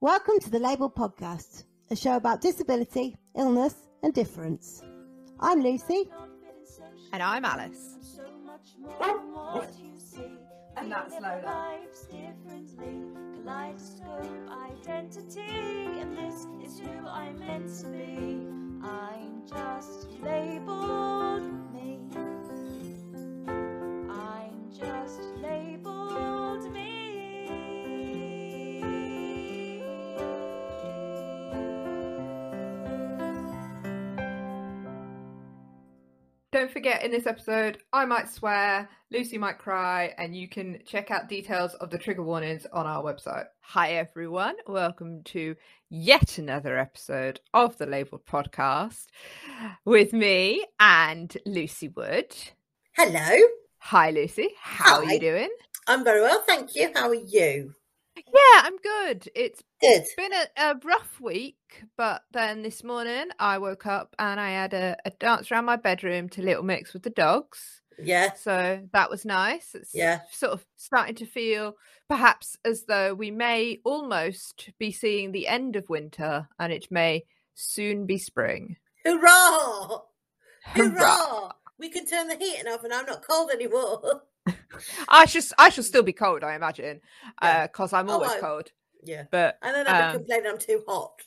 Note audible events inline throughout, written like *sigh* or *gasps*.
Welcome to the Label Podcast, a show about disability, illness, and difference. I'm Lucy. And I'm Alice. and that's Lola. Kaleidoscope identity, and this is who I'm meant to be. I'm just labeled me. I'm just labeled Don't forget, in this episode, I might swear, Lucy might cry, and you can check out details of the trigger warnings on our website. Hi, everyone. Welcome to yet another episode of the Labeled Podcast with me and Lucy Wood. Hello, Hi, Lucy. How are you doing? I'm very well, thank you. How are you? Yeah, I'm good. It's Good. been a, a rough week, but then this morning I woke up and I had a, a dance around my bedroom to Little Mix with the dogs. Yeah, So that was nice. It's Yeah. sort of starting to feel perhaps as though we may almost be seeing the end of winter and it may soon be spring. hurrah! Hurrah. Hurrah! We can turn the heating off, and I'm not cold anymore. *laughs* I should I should still be cold, I imagine, Yeah. because I'm Oh, always I- cold. yeah, But and then I've Um, been complaining I'm too hot.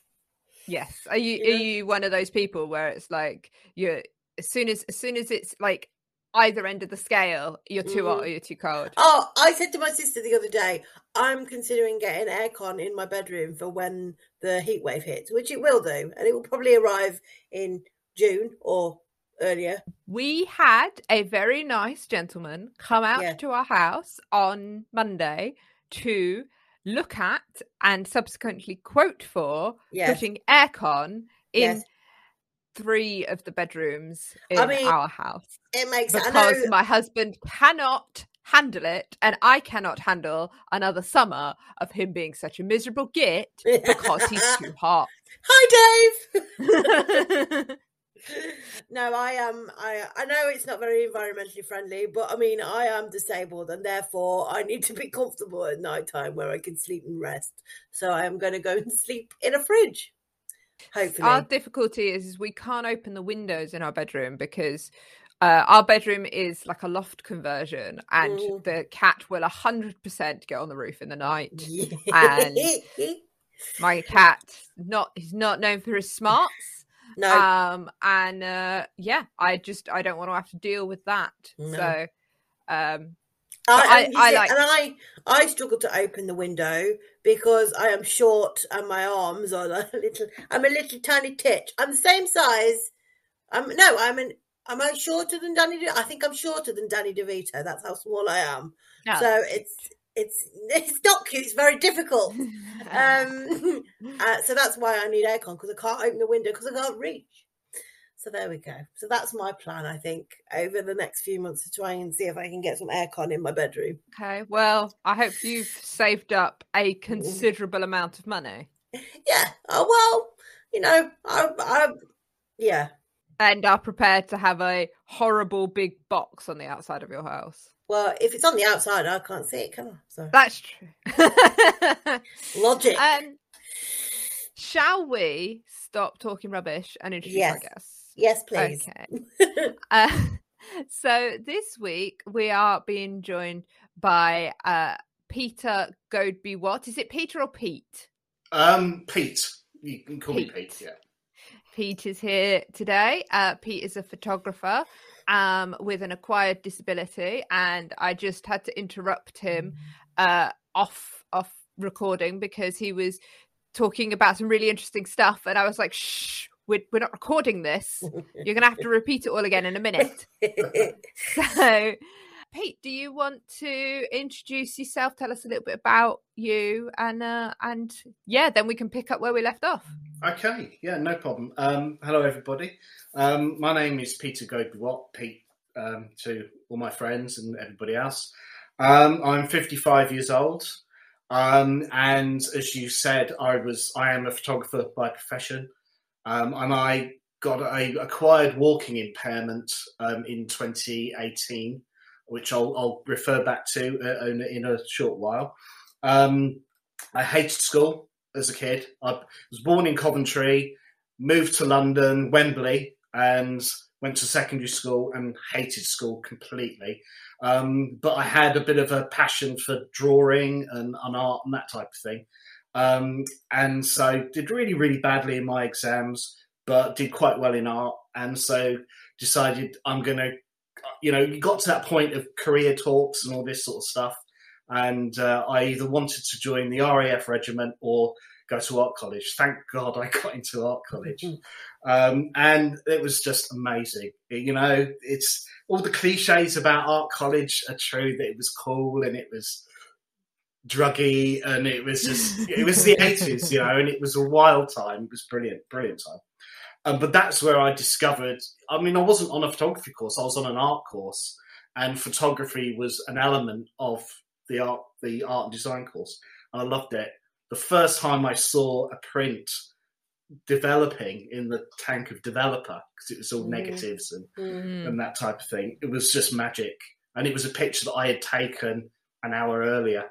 Yes. Are you You are know? you one of those people where it's like you're as soon as as soon as it's like either end of the scale, you're too hot Mhm. or you're too cold? Oh, I said to my sister the other day, I'm considering getting aircon in my bedroom for when the heat wave hits, which it will do, and it will probably arrive in June or earlier. We had a very nice gentleman come out Yeah. to our house on Monday to look at and subsequently quote for Yes. putting aircon in Yes. three of the bedrooms in I mean, our house. It makes because my husband cannot handle it and I cannot handle another summer of him being such a miserable git *laughs* because he's too hot. Hi, Dave. *laughs* *laughs* no, I am. I I know it's not very environmentally friendly, but I mean, I am disabled, and therefore I need to be comfortable at night time where I can sleep and rest. So I am going to go and sleep in a fridge. Hopefully, Our difficulty is, is we can't open the windows in our bedroom because uh, our bedroom is like a loft conversion and Mm. the cat will 100% get on the roof in the night. *laughs* and- *laughs* My cat not he's not known for his smarts. No, um and uh yeah i just i don't want to have to deal with that No. so um I, I- I see- like- and I I struggle to open the window because I am short and my arms are *laughs* a little. I'm a little tiny titch. I'm the same size. I'm no, I'm an. Am I shorter than Danny? De, I think I'm shorter than Danny DeVito. That's how small I am. yeah. So it's it's it's not cute. It's very difficult. *laughs* Um, *laughs* uh, so that's why I need aircon because I can't open the window because I can't reach. So there we go. So that's my plan. I think over the next few months to try and see if I can get some aircon in my bedroom. okay well i hope you've saved up a *laughs* considerable amount of money Yeah. Oh well. You know. I. I yeah. and are prepared to have a horrible big box on the outside of your house Well, if it's on the outside, I can't see it, can I? So that's true *laughs* logic. um shall we stop talking rubbish and introduce our Yes. guests yes, please. Okay. *laughs* uh, *laughs* so this week we are being joined by uh, Peter Goadby. What is it, Peter or Pete? Um, Pete. You can call me Pete. Pete. Yeah. Pete is here today. Uh, Pete is a photographer um, with an acquired disability, and I just had to interrupt him uh, off off recording because he was talking about some really interesting stuff, and I was like, "Shh, we're, we're not recording this. *laughs* You're going to have to repeat it all again in a minute." *laughs* *laughs* So, Pete, do you want to introduce yourself? Tell us a little bit about you, and uh, and yeah, then we can pick up where we left off. Okay. Yeah. No problem. Um, hello, everybody. Um, my name is Peter Goadby Watt. Pete um, to all my friends and everybody else. Um, I'm 55 years old. Um, and as you said, I was I am a photographer by profession, um, and I got a acquired walking impairment um, in 2018, which I'll, I'll refer back to uh, in, in a short while. Um, I hated school. as a kid. I was born in Coventry, moved to London, Wembley, and went to secondary school and hated school completely. Um, but I had a bit of a passion for drawing and, and art and that type of thing. Um, and so did really, really badly in my exams, but did quite well in art. And so decided I'm going to, you know, you got to that point of career talks and all this sort of stuff. And uh, I either wanted to join the RAF regiment or go to art college. Thank God I *laughs* got into art college. Um, and it was just amazing. You know, it's all the cliches about art college are true that it was cool and it was druggy and it was just, it was the 80s, you know, and it was a wild time. It was brilliant, brilliant time. Um, but that's where I discovered. I mean, I wasn't on a photography course; I was on an art course, and photography was an element of the art, the art and design course. And I loved it. The first time I saw a print developing in the tank of developer because it was all Mm. negatives and, Mm. and that type of thing. It was just magic, and it was a picture that I had taken an hour earlier,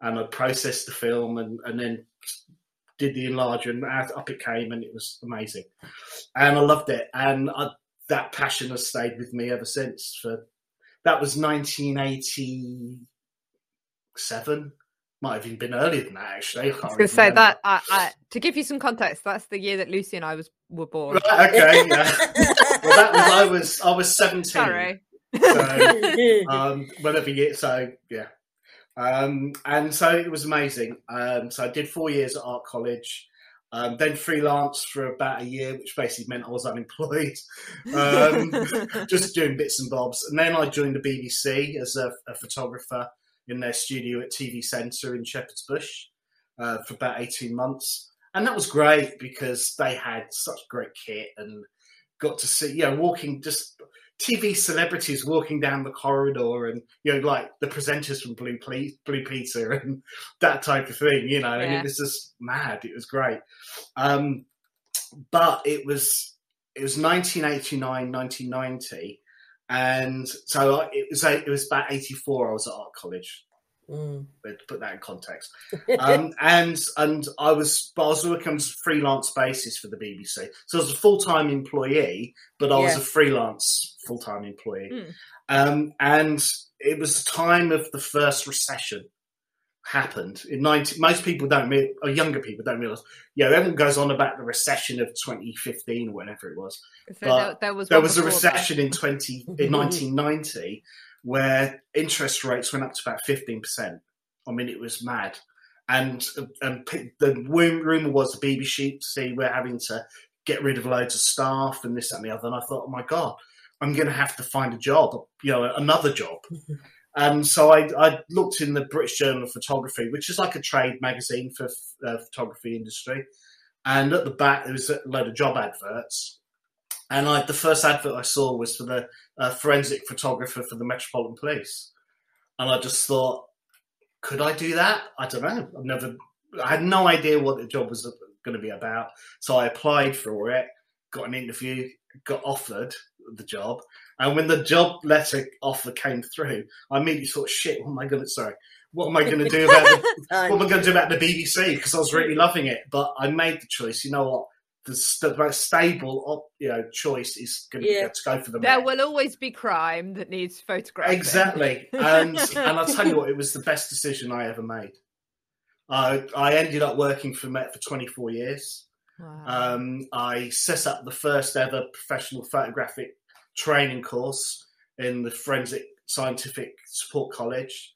and I processed the film and and then did the enlarger and out- up it came, and it was amazing, and I loved it, and I, that passion has stayed with me ever since. For that was 1987. Might have even been earlier than that, actually. I, I can't was going to say that I, I, to give you some context, that's the year that Lucy and I was were born. Right, okay, yeah. *laughs* well, that was I was I was 17. Sorry. So, *laughs* um, whatever year. So yeah, um, and so it was amazing. Um, so I did four years at art college, um, then freelance for about a year, which basically meant I was unemployed, *laughs* um, just doing bits and bobs. And then I joined the BBC as a, a photographer in their studio at TV Centre in Shepherd's Bush uh, for about eighteen months, and that was great because they had such great kit and got to see, you know, walking just TV celebrities walking down the corridor and you know like the presenters from Blue Ple- Blue Peter *laughs* and that type of thing you know and it was just mad. It was great. Um but it was it was 1989 1990 and so it was it was about 84 I was at art college Mm. to put that in context. *laughs* Um, and and I was but I was working on a freelance basis for the BBC, so I was a full time employee, but I was a freelance full time employee. Mm. Um, and it was the time of the first recession happened in 90 most people don't or younger people don't realize yeah everyone goes on about the recession of 2015 or whenever it was So But there, there was there was a before that. recession in 20 in *laughs* 1990 where interest rates went up to about 15% i mean it was mad and and the ru- rumor was the bbc were having to get rid of loads of staff and this that, and the other and i thought oh my god i'm going to have to find a job you know another job and *laughs* so I, I looked in the British Journal of Photography, which is like a trade magazine for uh, photography industry. And at the back, there was a load of job adverts. And I, the first advert I saw was for the uh, forensic photographer for the Metropolitan Police. And I just thought, could I do that? I don't know. I've never, I had no idea what the job was going to be about. So I applied for it, got an interview, got offered the job. And when the job letter offer came through, I immediately thought, shit, what am I going to, sorry, what am I going to do about the, *laughs* what am I going to do about the BBC? Because I was really loving it. But I made the choice, you know what? The, st- the most stable op- you know, choice is going to, Yeah. to go for the There Met. will always be crime that needs photographing. Exactly, and *laughs* and I'll tell you what, it was the best decision I ever made. I I ended up working for Met for 24 years. Wow. Um, I set up the first ever professional photographic training course in the Forensic Scientific Support College.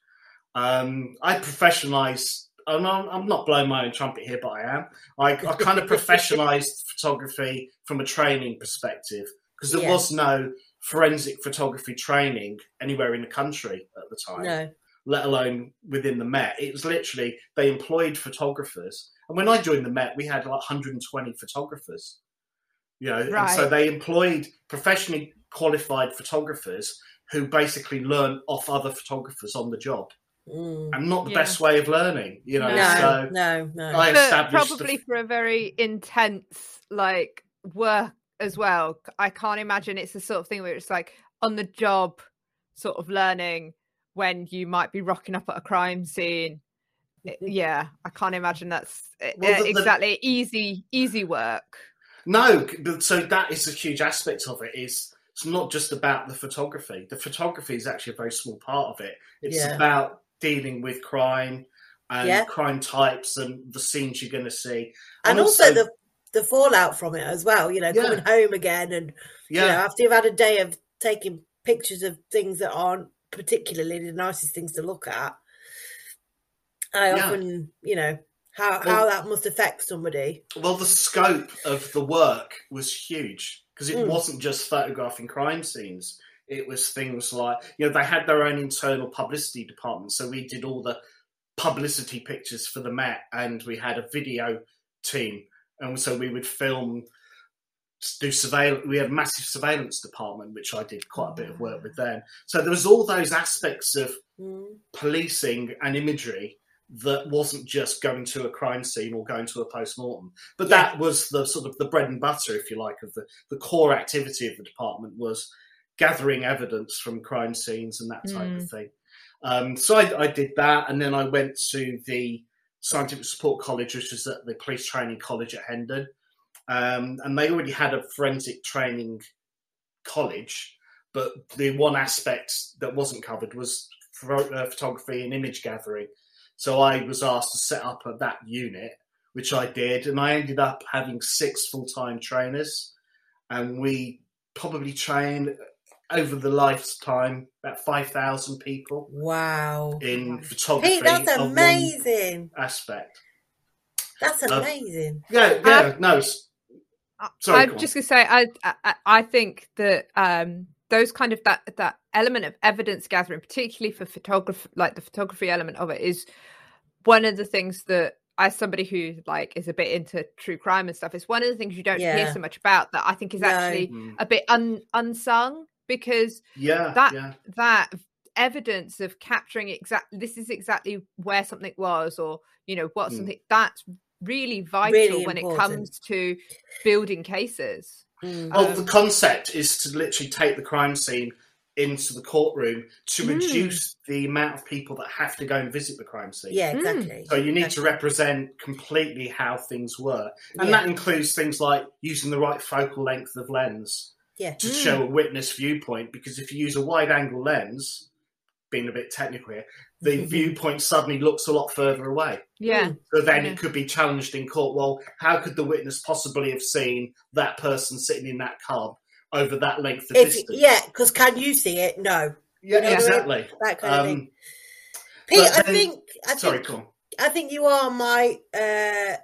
Um, I professionalised. I'm not, I'm not blowing my own trumpet here, but I am. I, I kind of *laughs* professionalised photography from a training perspective because there Yeah. was no forensic photography training anywhere in the country at the time No. let alone within the Met. It was literally they employed photographers, and when I joined the Met, we had like 120 photographers. You know, and so they employed professionally qualified photographers who basically learn off other photographers on the job, Mm. and not the Yeah. best way of learning. You know, No. No, so no, no. I For- established the- probably for a very intense like work as well. I can't imagine it's the sort of thing where it's like on the job sort of learning when you might be rocking up at a crime scene yeah, I can't imagine that's uh, Well, the- the- exactly easy easy work. No, so that is a huge aspect of it. Is it's not just about the photography. The photography is actually a very small part of it. It's Yeah. about dealing with crime and Yeah. crime types and the scenes you're going to see, and also, the the fallout from it as well. You know, Yeah. coming home again, and yeah, you know, after you've had a day of taking pictures of things that aren't particularly the nicest things to look at. I often, you know, how Well- how that must affect somebody. Well, the scope of the work was huge because it Mm. wasn't just photographing crime scenes. It was things like, you know, they had their own internal publicity department. So we did all the publicity pictures for the Met and we had a video team. And so we would film, do surveillance. We had a massive surveillance department, which I did quite a bit of work with then. So there was all those aspects of Mm. policing and imagery that wasn't just going to a crime scene or going to a post-mortem but Yeah. that was the sort of the bread and butter if you like of the, the core activity of the department was gathering evidence from crime scenes and that type of thing. Um, so I, I did that and then i went to the scientific support college which was at the police training college at hendon. Um, and they already had a forensic training college but the one aspect that wasn't covered was pho- uh, photography and image gathering. So I was asked to set up at that unit, which I did, and I ended up having six full time trainers, and we probably trained over the lifetime about five thousand people Wow, in photography. Pete, that's amazing. aspect. That's Uh, amazing. Yeah, yeah, no. Sorry, I'm just gonna say I, I I think that um those kind of that that element of evidence gathering, particularly for photography, like the photography element of it, is one of the things that as somebody who like is a bit into true crime and stuff, is one of the things you don't hear so much about that I think is No. actually Mm, a bit un, unsung because yeah, that- yeah, that evidence of capturing exactly this is exactly where something was or you know what Mm. something that's really vital Really when it comes to building cases Mm. Well, Um, the concept is to literally take the crime scene into the courtroom to Mm. reduce the amount of people that have to go and visit the crime scene. Yeah, Mm. exactly. So you need to represent completely how things were, and Yeah. that includes things like using the right focal length of lens Yeah. to Mm. show a witness viewpoint. Because if you use a wide-angle lens, being a bit technical here, the *laughs* viewpoint suddenly looks a lot further away. yeah Mm. So then Yeah. it could be challenged in court. Well, how could the witness possibly have seen that person sitting in that car over that length of If, distance? yeah, because can you see it? No, Yeah, know, exactly. that kind of thing. Um, Pete, I then- think I sorry, think go on. I think you are my uh,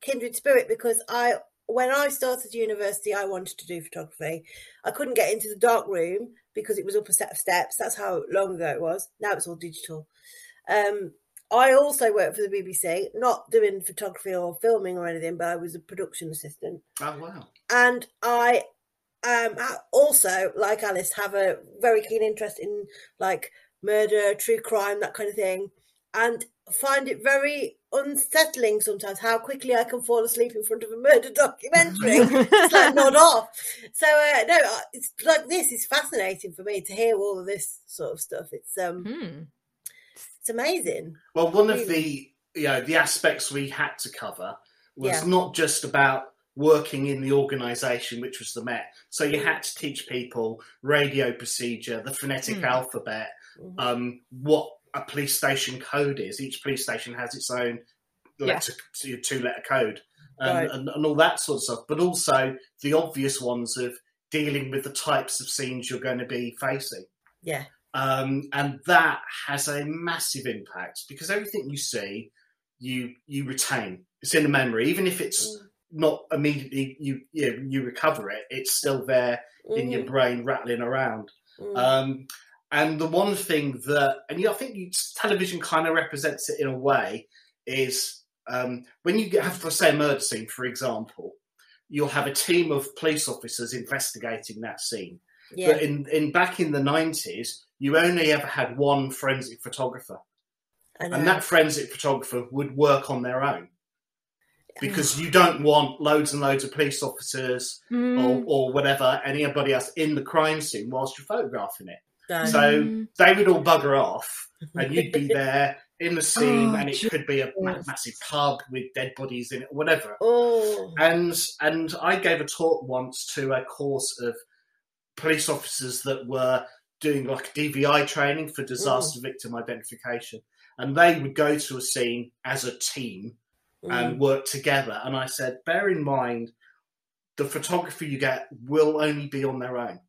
kindred spirit because I, when I started university, I wanted to do photography. I couldn't get into the dark room because it was up a set of steps. That's how long ago it was. Now it's all digital. Um, I also worked for the BBC, not doing photography or filming or anything, but I was a production assistant. Oh wow. and I um also like Alice have a very keen interest in like murder, true crime, that kind of thing, and find it very unsettling sometimes how quickly I can fall asleep in front of a murder documentary. *laughs* it's like not off. So uh, no, uh, it's like this is fascinating for me to hear all of this sort of stuff. It's um, Hmm. it's amazing. Well, one of the you know the aspects we had to cover was Yeah. not just about working in the organisation, which was the Met. So you had to teach people radio procedure, the phonetic Hmm. alphabet, Mhm. um, what a police station code is. Each police station has its own letter, two, two letter code, and, Right. and, and all that sort of stuff. But also the obvious ones of dealing with the types of scenes you're going to be facing. Yeah, um, and that has a massive impact because everything you see, you you retain. It's in the memory, even if it's Mm. not immediately you you, you recover it. It's still there in your Mhm. brain, rattling around. Mm. Um, and the one thing that, and you, I think television kind of represents it in a way, is um, when you have to say a murder scene, for example, you'll have a team of police officers investigating that scene. yeah, But in, in back in the nineties, you only ever had one forensic photographer, and that forensic photographer would work on their own because you don't want loads and loads of police officers Hmm. or, or whatever anybody else in the crime scene whilst you're photographing it. No. So Mm. they would all bugger off, and you'd be *laughs* there in the scene, Oh, and it could be a massive pub with dead bodies in it, or whatever. Oh, And and I gave a talk once to a course of police officers that were doing like DVI training for disaster victim identification, and they would go to a scene as a team mm, and work together. And I said, bear in mind, the photographer you get will only be on their own,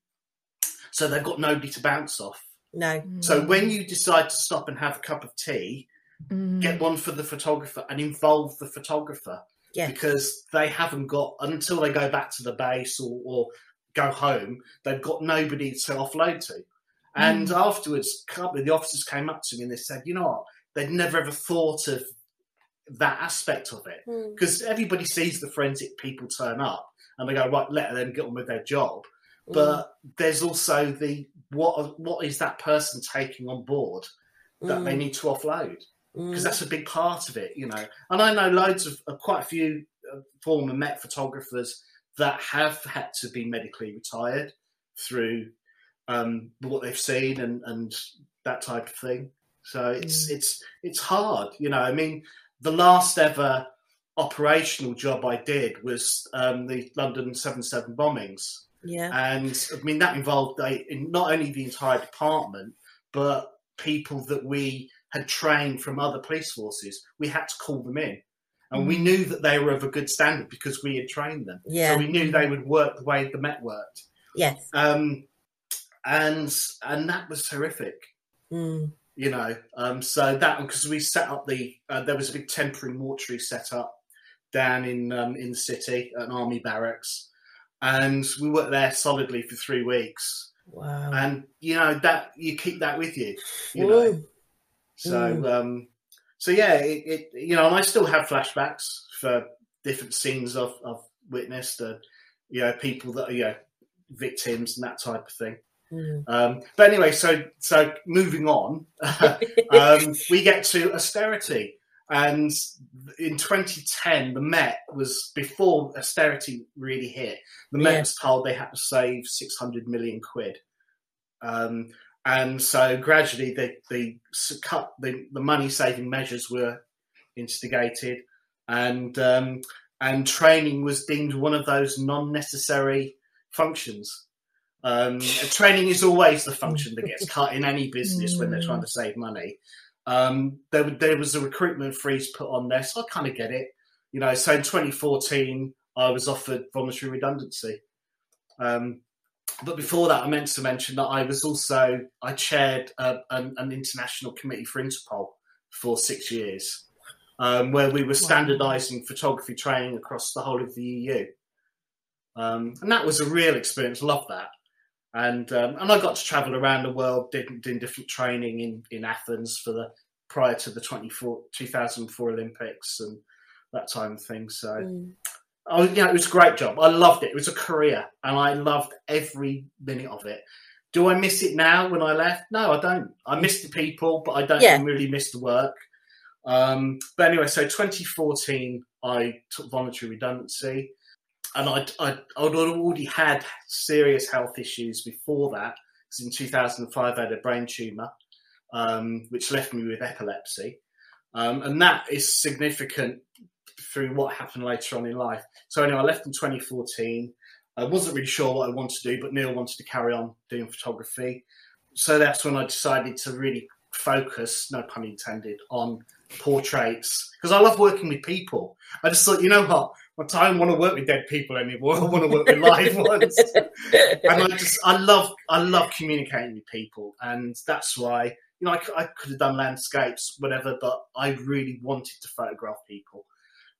so they've got nobody to bounce off. no, So Mm. when you decide to stop and have a cup of tea, Mm. get one for the photographer and involve the photographer yeah, because they haven't got until they go back to the base or, or go home, they've got nobody to offload to. And afterwards, a couple of the officers came up to me and they said, you know what, they'd never ever thought of that aspect of it Mm, because everybody sees the forensic people turn up and they go right, let them get on with their job. Mm, But there's also the what what is that person taking on board that they mm, need to offload mm, because that's a big part of it, you know. And I know loads of, of quite a few uh, former Met photographers that have had to be medically retired through um, what they've seen and, and that type of thing. So it's it's it's hard, you know. I mean, the last ever operational job I did was um, the London seven seven bombings yeah, and I mean that involved not only the entire department, but people that we had trained from other police forces. We had to call them in, and we knew that they were of a good standard because we had trained them. yeah, So we knew they would work the way the Met worked, yes, um, and and that was horrific. mm, You know, um, so that because we set up the uh, there was a big temporary mortuary set up down in um, in the city, an army barracks, and we worked there solidly for three weeks. wow, And you know that you keep that with you, you know. So um, so yeah, it, it you know, and I still have flashbacks for different scenes I've, I've witnessed, uh, you know, people that are you know victims and that type of thing. mm. Um, but anyway, so so moving on, *laughs* um, we get to austerity, and in 2010, the Met was before austerity really hit. The Met Yeah. was told they had to save 600 million quid, um, and so gradually they they cut the, the money saving measures were instigated, and um, and training was deemed one of those non necessary functions. Um, *laughs* training is always the function that gets cut in any business when they're trying to save money. Um, there, there was a recruitment freeze put on there, so I kind of get it. You know, so in 2014, I was offered voluntary redundancy. Um, but before that, I meant to mention that I was also I chaired a, an, an international committee for Interpol for six years, um, where we were standardising photography training across the whole of the EU, um, and that was a real experience. Loved that, and um, and I got to travel around the world, doing, doing different training in, in Athens for the prior to the 24, 2004 Olympics and that type of thing. So. Mm. Oh yeah, it was a great job. I loved it. It was a career, and I loved every minute of it. Do I miss it now when I left? No, I don't. I miss the people, but I don't Yeah. really miss the work. Um, but anyway, so 2014, I took voluntary redundancy, and I'd, I'd, I'd already had serious health issues before that. Because in 2005, I had a brain tumor, um, which left me with epilepsy, um, and that is significant through what happened later on in life. So anyway, I left in 2014. I wasn't really sure what I wanted to do, but Neil wanted to carry on doing photography. So that's when I decided to really focus, no pun intended, on portraits because I love working with people. I just thought, you know what, I don't want to work with dead people anymore. *laughs* I want to work with live *laughs* ones. And I just, I love, I love communicating with people, and that's why, you know, I, I could have done landscapes, whatever, but I really wanted to photograph people.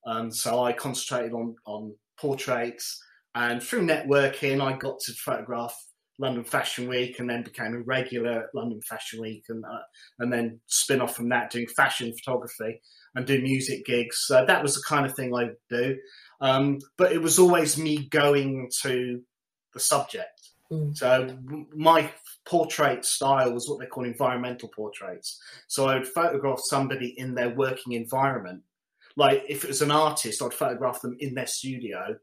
Um, so I concentrated on on portraits, and through networking, I got to photograph London Fashion Week, and then became a regular at London Fashion Week, and uh, and then spin off from that, doing fashion photography and do music gigs. So that was the kind of thing I do. Um, but it was always me going to the subject. Mm. So my portrait style was what they call environmental portraits. So I would photograph somebody in their working environment. Like if it was an artist, I'd photograph them in their studio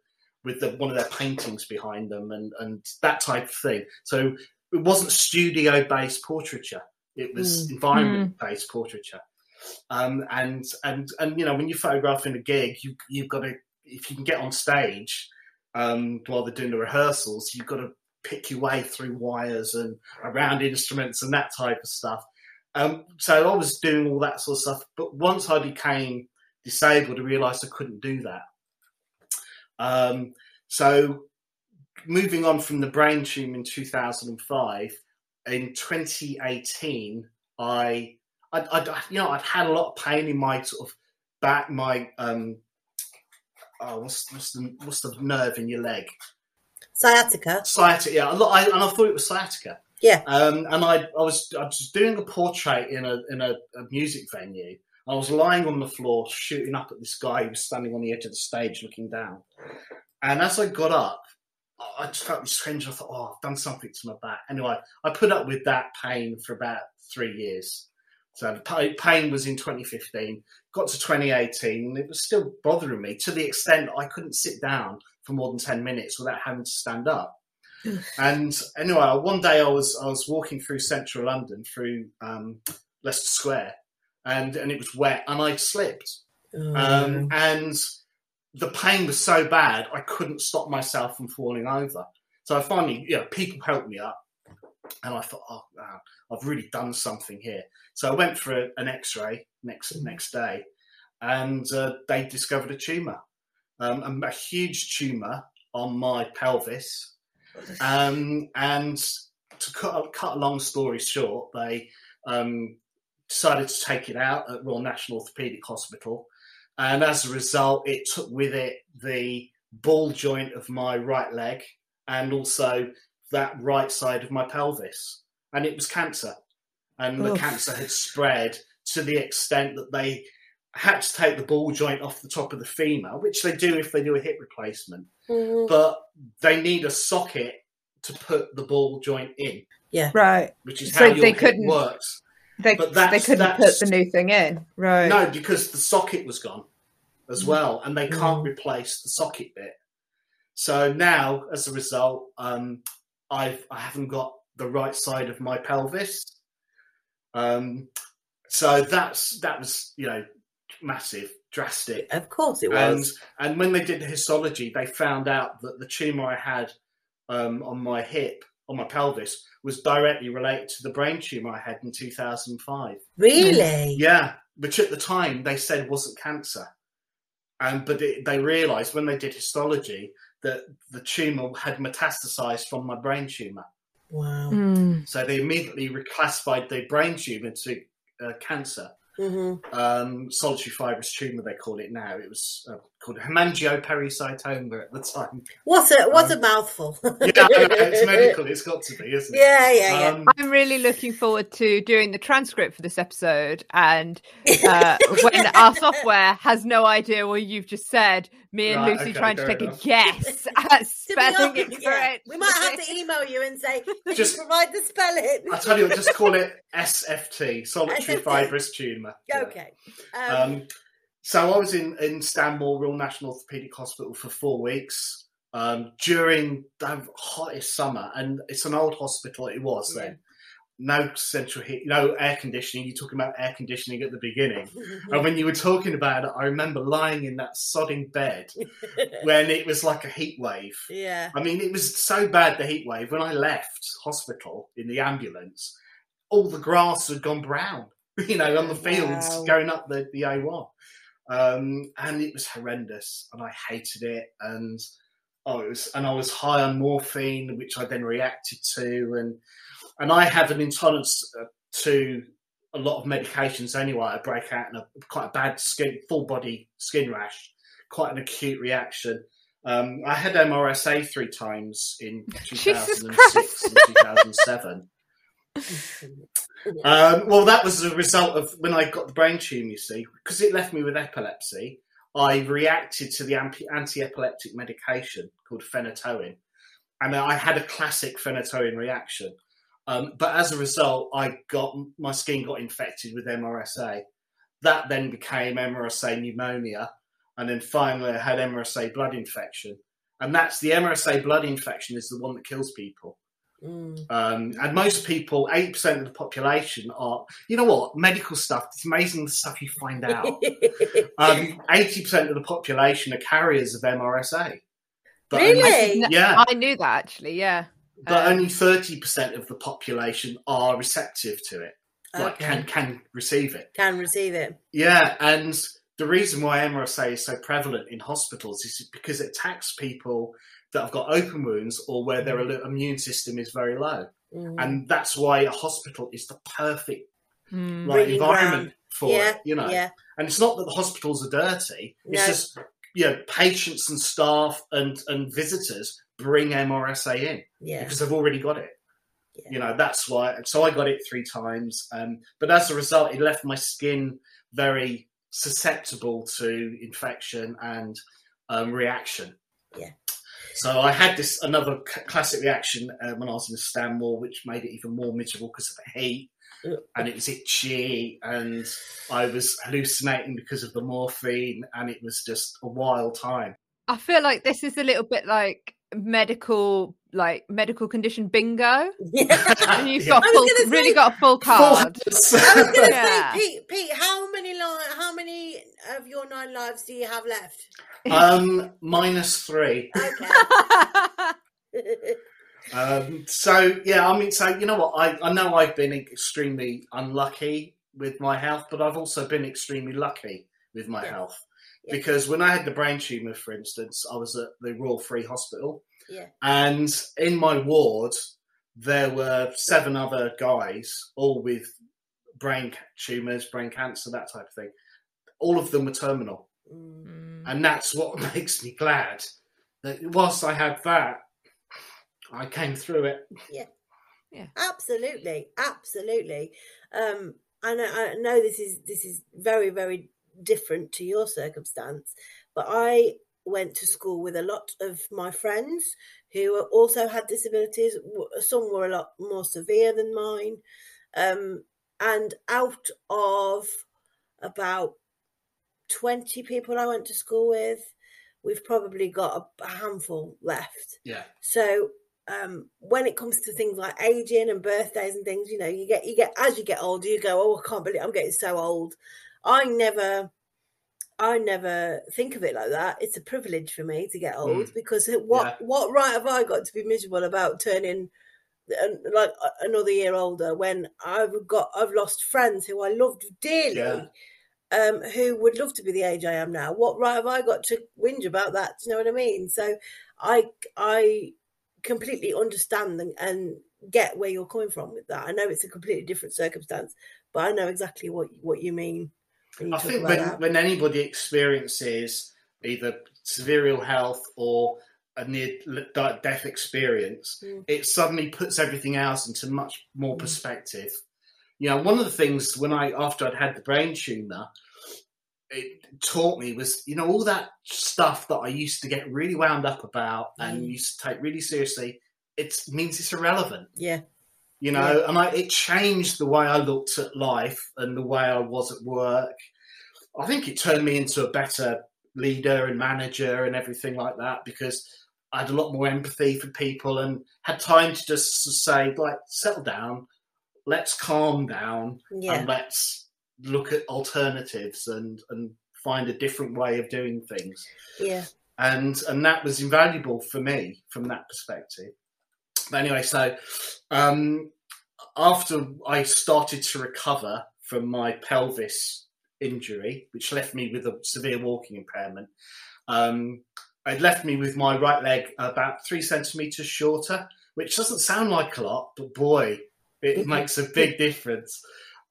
with the, one of their paintings behind them and, and that type of thing. So it wasn't studio based portraiture, it was Mm. environment based portraiture. Um, and and and you know when you're photographing a gig, you you've got to if you can get on stage um, while they're doing the rehearsals, you've got to pick your way through wires and around instruments and that type of stuff. Um, so I was doing all that sort of stuff. But once I became disabled, I realised I couldn't do that. Um, so moving on from the brain tumor in 2005, in 2018, I, I, I, you know, I'd had a lot of pain in my sort of back, my, um, oh, what's, what's the, what's the nerve in your leg? Sciatica. Sciatica, yeah. I, and I thought it was sciatica. Yeah. Um, and I, I was, I was doing a portrait in a, in a, a music venue. I was lying on the floor shooting up at this guy who was standing on the edge of the stage looking down. And as I got up, I just felt strange. I thought, oh, I've done something to my back. Anyway, I put up with that pain for about three years. So the pain was in 2015, got to 2018, and it was still bothering me to the extent I couldn't sit down for more than 10 minutes without having to stand up. and anyway, one day I was I was walking through central London through um, Leicester Square, and and it was wet, and I slipped, Oh. um, and the pain was so bad I couldn't stop myself from falling over. So I finally, you know, people helped me up, and I thought, oh, wow, I've really done something here. So I went for a, an X-ray next next day, and uh, they discovered a tumor, um, a, a huge tumor on my pelvis. Um, and to cut, cut a long story short, they um, decided to take it out at Royal National Orthopaedic Hospital. And as a result, it took with it the ball joint of my right leg and also that right side of my pelvis. And it was cancer. And the cancer had spread to the extent that they had to take the ball joint off the top of the femur, which they do if they do a hip replacement Mhm. but they need a socket to put the ball joint in, Yeah, Right. which is So how your they hip couldn't- works. They, But they couldn't that's- put the new thing in. Right. No, because the socket was gone as well, and they can't Mm. replace the socket bit. So now, as a result, um, I've I haven't got the right side of my pelvis. Um, so that's that was you know massive, drastic. Of course it and was. and when they did the histology, they found out that the tumor I had um, on my hip, on my pelvis, was directly related to the brain tumor I had in 2005. really? Yeah, which at the time they said wasn't cancer, and but it, they realised when they did histology that the tumor had metastasized from my brain tumor. Wow. Mm. So they immediately reclassified the brain tumor to uh, cancer hmm um, solitary fibrous tumor, they call it now. It was uh, called hemangiopericytoma at the time. What a what Um, a mouthful. *laughs* Yeah, it's medical. It's got to be, isn't it? Yeah, yeah, yeah. Um, I'm really looking forward to doing the transcript for this episode. And *laughs* uh, when our software has no idea what you've just said, me and Right, Lucy okay, trying to take enough. a guess *laughs* at To be spelling it honest, yeah, we might have to email you and say, could Just- you provide the spelling? I tell you just call it SFT, solitary SFT. fibrous tumor. Yeah. Okay. Um, Um, so I was in, in Stanmore Royal National Orthopaedic Hospital for four weeks um, during the hottest summer, and it's an old hospital. It was then. No central heat, no air conditioning. You're talking about air conditioning at the beginning. *laughs* And when you were talking about it, I remember lying in that sodding bed *laughs* when it was like a heat wave. yeah. I mean, it was so bad the heat wave. When I left hospital in the ambulance, all the grass had gone brown. *laughs* You know, on the fields Wow. going up the the A1, um, and it was horrendous, and I hated it. And oh, it was, and I was high on morphine, which I then reacted to, and and I have an intolerance uh, to a lot of medications anyway. I break out in a quite a bad skin, full body skin rash, quite an acute reaction. Um, I had MRSA three times in *laughs* 2006 and 2007. *laughs* Um, well, that was a result of when I got the brain tumor, you see, because it left me with epilepsy. I reacted to the anti-epileptic medication called phenytoin, and I had a classic phenytoin reaction. Um, but as a result, I got my skin got infected with MRSA. That then became MRSA pneumonia, and then finally I had MRSA blood infection. And that's the MRSA blood infection is the one that kills people. Mm. Um, and most people, eight percent of the population are. You know what? Medical stuff. It's amazing the stuff you find out. *laughs* Um, Eighty percent of the population are carriers of MRSA. But Really? No, yeah, I knew that actually. Yeah. but Um, only thirty percent of the population are receptive to it. Like Okay. can can receive it. Can receive it. Yeah, and the reason why MRSA is so prevalent in hospitals is because it attacks people that have got open wounds or where their immune system is very low, Mm. and that's why a hospital is the perfect mm. like Breeding environment ground. for yeah, it. You know, yeah, and it's not that the hospitals are dirty; it's just you know patients and staff and and visitors bring MRSA in yeah. because they've already got it. Yeah. You know, that's why. So I got it three times, um, but as a result, it left my skin very susceptible to infection and um, reaction. Yeah. So I had this another classic reaction uh, when I was in the Stanmore, which made it even more miserable because of the heat, Ugh. and it was itchy, and I was hallucinating because of the morphine, and it was just a wild time. I feel like this is a little bit like medical, like medical condition bingo. yeah. And you've Yeah. *laughs* got I full, gonna really say- got a full Full card. hands. I was going to Yeah. say, Pete, Pete, how many li- how many of your nine lives do you have left? um, minus three. Okay. *laughs* Um, so yeah, I mean, so you know what? I, I know I've been extremely unlucky with my health, but I've also been extremely lucky with my Yeah. health because when I had the brain tumor, for instance, I was at the Royal Free Hospital, Yeah. and in my ward there were seven other guys, all with brain tumors, brain cancer, that type of thing. All of them were terminal, Mm. And that's what *laughs* makes me glad that whilst I had that, I came through it. Yeah. Yeah. Absolutely, absolutely. Um, and I, I know this is this is very very different to your circumstance, but I went to school with a lot of my friends who also had disabilities. Some were a lot more severe than mine, um, and out of about twenty people I went to school with, we've probably got a, a handful left. Yeah. So um, when it comes to things like aging and birthdays and things, you know, you get you get as you get older, you go, oh, I can't believe I'm getting so old. I never, I never think of it like that. It's a privilege for me to get old because what Yeah. what right have I got to be miserable about turning like another year older when I've got I've lost friends who I loved dearly. Yeah. Um, who would love to be the age I am now? What right have I got to whinge about that? Do you know what I mean? So, I I completely understand and, and get where you're coming from with that. I know it's a completely different circumstance, but I know exactly what what you mean. I think when, that. when anybody experiences either severe ill health or a near death experience, Mm. it suddenly puts everything else into much more Mm. perspective. You know, one of the things when I after I'd had the brain tumor, it taught me was you know all that stuff that I used to get really wound up about and Mm. used to take really seriously. It means it's irrelevant yeah, you know and I, it changed the way i looked at life and the way i was at work. I think it turned me into a better leader and manager and everything like that because i had a lot more empathy for people and had time to just say like settle down. Let's calm down yeah, and let's look at alternatives and and find a different way of doing things. Yeah, and and that was invaluable for me from that perspective. But anyway, so um, after I started to recover from my pelvis injury, which left me with a severe walking impairment, um, it left me with my right leg about three centimeters shorter, which doesn't sound like a lot, but boy, it *laughs* makes a big difference.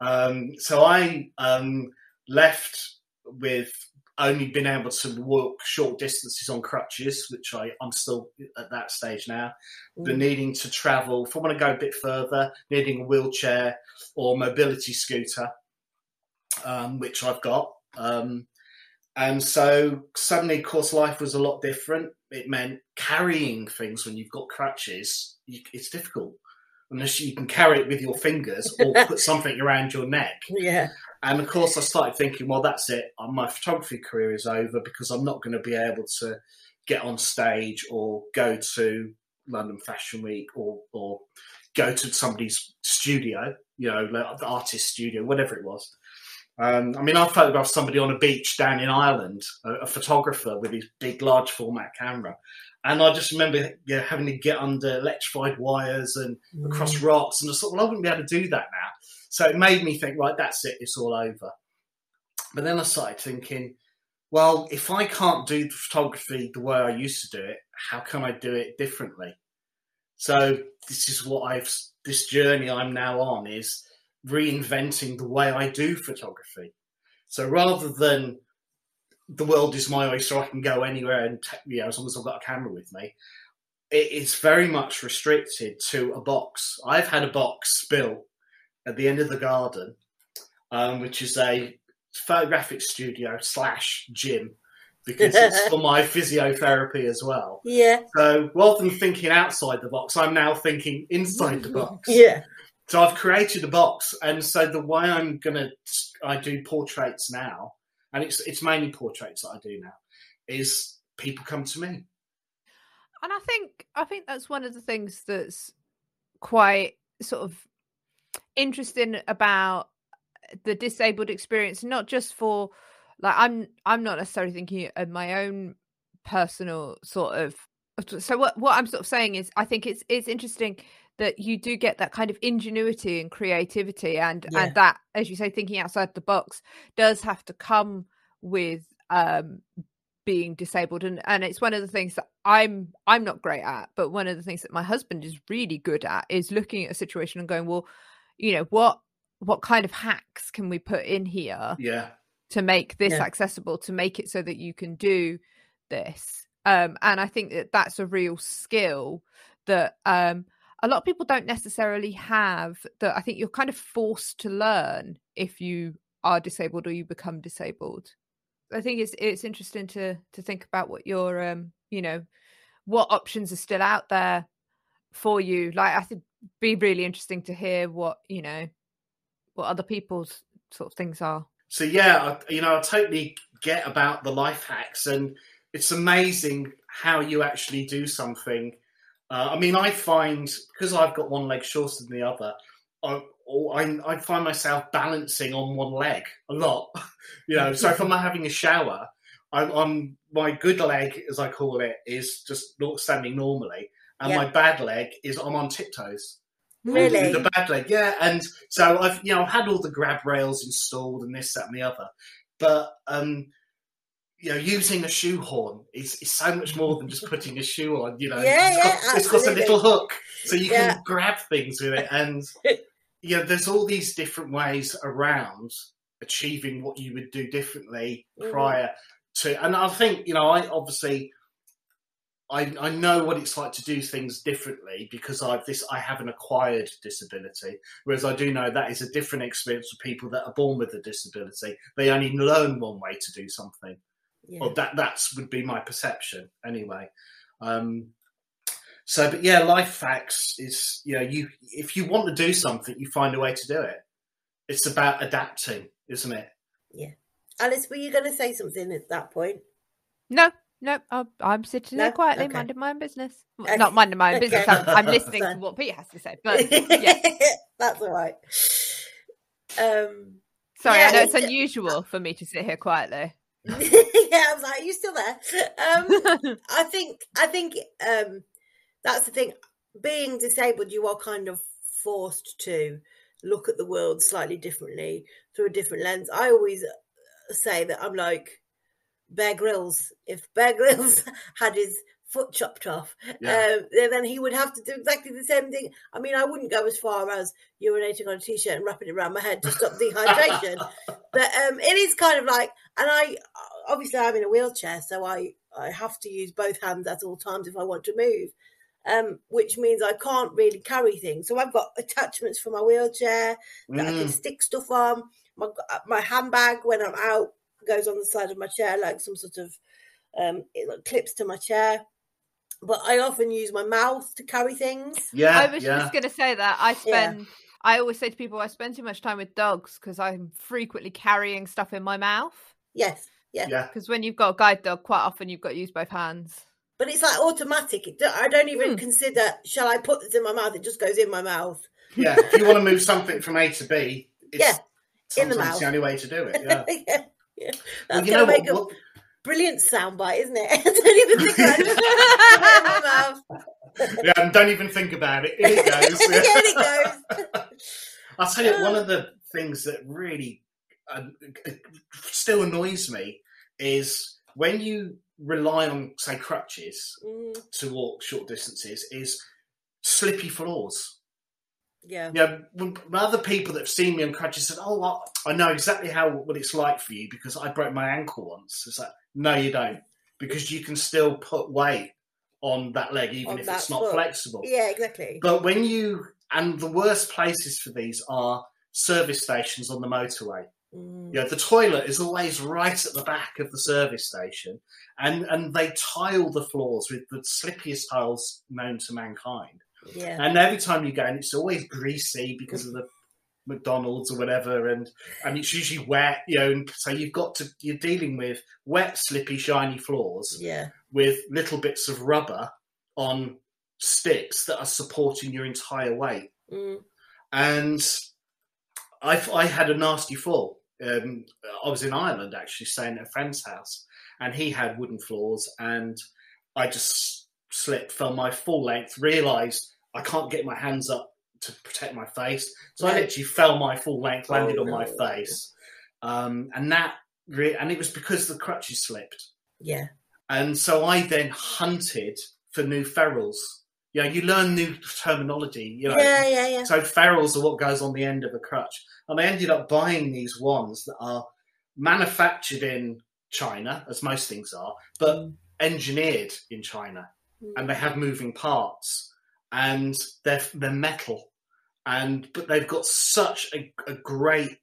Um, so I um, left with only been able to walk short distances on crutches, which I, I'm still at that stage now, but Mm. needing to travel, if I want to go a bit further, needing a wheelchair or mobility scooter, um, which I've got. Um, and so suddenly, of course, life was a lot different. It meant carrying things when you've got crutches, you, it's difficult. Unless you can carry it with your fingers or *laughs* put something around your neck. yeah, And of course, I started thinking, well, that's it. Uh, My photography career is over because I'm not going to be able to get on stage or go to London Fashion Week or or go to somebody's studio, you know, like the artist studio, whatever it was. Um, I mean, I photographed somebody on a beach down in Ireland, a, a photographer with his big, large format camera, and I just remember you know, having to get under electrified wires and mm. across rocks, and I thought, well, I wouldn't be able to do that now. So it made me think, right, that's it, it's all over. But then I started thinking, well, if I can't do the photography the way I used to do it, how can I do it differently? So this is what I've this journey I'm now on is reinventing the way I do photography. So rather than the world is my oyster, I can go anywhere and you know as long as I've got a camera with me. it's very much restricted to a box. I've had a box built at the end of the garden, um, which is a photographic studio slash gym because it's *laughs* for my physiotherapy as well. Yeah. So rather than thinking outside the box, I'm now thinking inside the box. *laughs* Yeah. So I've created a box, and so the way I'm gonna I do portraits now, and it's it's mainly portraits that I do now, is people come to me. And I think I think that's one of the things that's quite sort of interesting about the disabled experience, not just for like I'm I'm not necessarily thinking of my own personal sort of so what what I'm sort of saying is I think it's it's interesting that you do get that kind of ingenuity and creativity and Yeah. and that as you say thinking outside the box does have to come with um being disabled and and it's one of the things that I'm I'm not great at but one of the things that my husband is really good at is looking at a situation and going well you know what what kind of hacks can we put in here Yeah, to make this Yeah. accessible to make it so that you can do this um and i think that that's a real skill that um a lot of people don't necessarily have that i think you're kind of forced to learn if you are disabled or you become disabled i think it's it's interesting to to think about what your um you know what options are still out there for you like i think be really interesting to hear what you know what other people's sort of things are So yeah, I, you know, I totally get about the life hacks, and it's amazing how you actually do something. Uh, I mean, I find because I've got one leg shorter than the other, I, I, I find myself balancing on one leg a lot. *laughs* you know, so if I'm not having a shower, I'm on my good leg, as I call it, is just not standing normally, and my bad leg is I'm on tiptoes. Really? The bad leg, yeah. And so I've you know I've had all the grab rails installed and this, that, and the other. But um, you know, using a shoehorn is, is so much more than just putting a shoe on. You know, Yeah, it's yeah, it's got a little hook, so you Yeah. can grab things with it. And *laughs* you know, there's all these different ways around achieving what you would do differently Mhm. prior to. And I think you know, I obviously I, I know what it's like to do things differently because I've this I have an acquired disability, whereas I do know that is a different experience for people that are born with a disability. They only learn one way to do something, Yeah. or that that's would be my perception anyway. Um, so, but yeah, life facts is you know you if you want to do something, you find a way to do it. It's about adapting, isn't it? Yeah. Alice, were you going to say something at that point? No, no, I'm, I'm sitting there quietly, Okay. minding my own business. Okay. Not minding my own business. I'm, I'm listening to *laughs* what Pete has to say. But yeah, *laughs* That's all right. Um, sorry, Yeah, I know it's it's- unusual for me to sit here quietly. *laughs* yeah, I was like, "Are you still there?" Um, *laughs* I think I think um, that's the thing. Being disabled, you are kind of forced to look at the world slightly differently through a different lens. I always say that I'm like Bear Grylls. If Bear Grylls *laughs* had his foot chopped off, Yeah. um, then he would have to do exactly the same thing. I mean, I wouldn't go as far as urinating on a t-shirt and wrapping it around my head to stop *laughs* dehydration, but um, it is kind of like, and I obviously I'm in a wheelchair, so I I have to use both hands at all times if I want to move, um, which means I can't really carry things. So I've got attachments for my wheelchair that I can Mm, stick stuff on. My my handbag when I'm out goes on the side of my chair like some sort of um, it like, clips to my chair. But I often use my mouth to carry things. yeah, I was yeah. just going to say that I Yeah. spend. I always say to people, I spend too much time with dogs because I'm frequently carrying stuff in my mouth. Yes, yeah. yeah. Because when you've got a guide dog, quite often you've got to use both hands. but it's like automatic. I don't even Hmm. consider. Shall I put this in my mouth? It just goes in my mouth. Yeah, if you want to move something from A to B, it's, Yeah, in the mouth. it's the only way to do it. *laughs* Yeah. yeah, yeah. Well, you know make what, a what- brilliant soundbite, isn't it? *laughs* Don't even think about it. Just put it in my mouth. yeah, and don't even think about it. In *laughs* it goes. yeah, it goes. *laughs* I'll tell you, one of the things that really uh, still annoys me is when you rely on, say, crutches Mm, to walk short distances, is slippy floors. yeah. You know, other people that have seen me on crutches said, "Oh, I, I know exactly how what it's like for you because I broke my ankle once." It's like, no, you don't, because you can still put weight on that leg even On if it's not foot. flexible. Yeah, exactly. But when you and the worst places for these are service stations on the motorway. Mm, Yeah, the toilet is always right at the back of the service station, and and they tile the floors with the slippiest tiles known to mankind. yeah. And every time you go in, it's always greasy because of the McDonald's or whatever, and and it's usually wet. You know, and so you've got to you're dealing with wet, slippy, shiny floors Yeah. with little bits of rubber on sticks that are supporting your entire weight Mm, and I, I had a nasty fall. Um, I was in Ireland actually, staying at a friend's house, and he had wooden floors, and I just slipped, fell my full length, realised I can't get my hands up to protect my face, so I literally fell my full length, landed Oh, on my face, um, and that, re- and it was because the crutches slipped. yeah. And so I then hunted for new ferrules. Yeah, you learn new terminology. You know, Yeah, yeah, yeah. so ferrules are what goes on the end of a crutch. And I ended up buying these ones that are manufactured in China, as most things are, but Mm. engineered in China. And they have moving parts, and they're they're metal, and but they've got such a, a great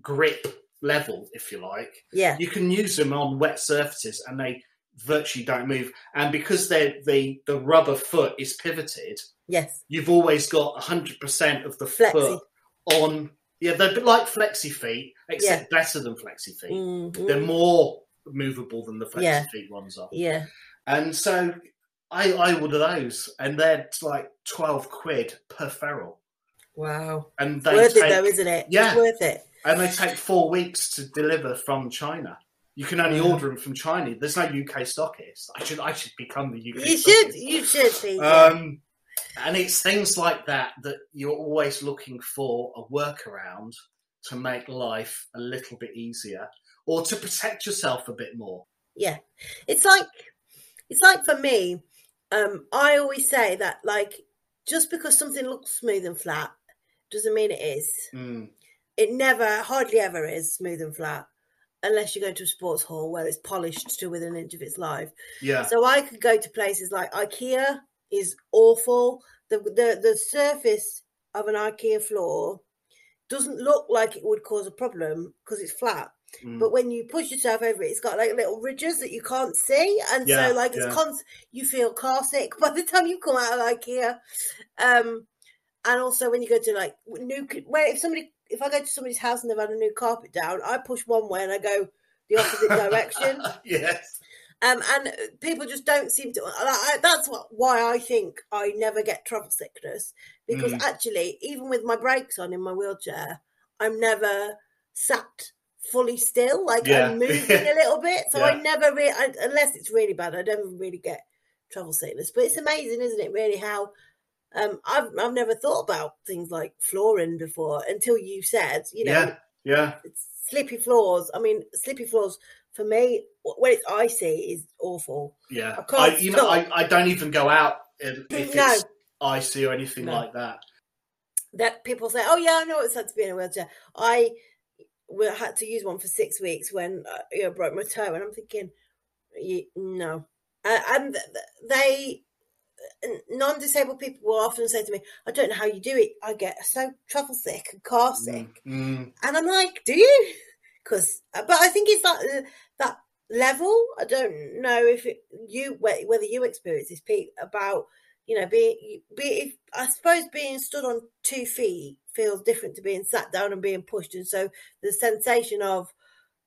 grip level, if you like. Yeah. You can use them on wet surfaces, and they virtually don't move. And because they the the rubber foot is pivoted, Yes. you've always got 100% of the Flexi. foot on. Yeah, they're a bit like flexi feet, except better than flexi feet. Mm, They're more movable than the flexi Yeah. feet ones are. Yeah. And so I, I order those, and they're like 12 quid per ferrule. Wow. And they worth take, it though, isn't it? Yeah. It's worth it. and they take four weeks to deliver from China. You can only Yeah. order them from China. There's no UK stockist. I should I should become the UK. You should. You should, Peter. Um, and it's things like that that you're always looking for a workaround to make life a little bit easier or to protect yourself a bit more. yeah. It's like it's like for me, um, I always say that like just because something looks smooth and flat doesn't mean it is. Mm, It never, hardly ever is smooth and flat. Unless you go to a sports hall where it's polished to within an inch of its life. yeah. So I could go to places like IKEA is awful. The the the surface of an IKEA floor doesn't look like it would cause a problem because it's flat. Mm, But when you push yourself over it, it's got like little ridges that you can't see, and Yeah, so like it's yeah. you feel car sick *laughs* by the time you come out of IKEA. Um, and also when you go to like new, where if somebody if I go to somebody's house and they've had a new carpet down, I push one way and I go the opposite *laughs* direction. yes. Um, and people just don't seem to. I, I- that's what, why I think I never get travel sickness because Mm. actually, even with my brakes on in my wheelchair, I'm never sat fully still. Like Yeah. I'm *laughs* moving a little bit, so I never really, unless it's really bad, I don't really get travel sickness. But it's amazing, isn't it? Really, how um, I've I've never thought about things like flooring before until you said, you know, Yeah. Yeah. it's slippy floors. I mean, slippy floors for me when it's icy is awful. Yeah. I can't I, you know, I, I don't even go out if, if No. it's icy or anything No. like that. That people say, "Oh yeah, I know it's like to be in a wheelchair." I had to use one for six weeks when uh, you know, broke my toe, and I'm thinking, "Ye- no. Uh, and th- they non-disabled people will often say to me, "I don't know how you do it. I get so travel sick and car sick." Mm, mm, And I'm like, do you? *laughs* Because, but I think it's that uh, that level. I don't know if it, you whether you experience this, Pete, about you know being be if, I suppose being stood on two feet feels different to being sat down and being pushed, and so the sensation of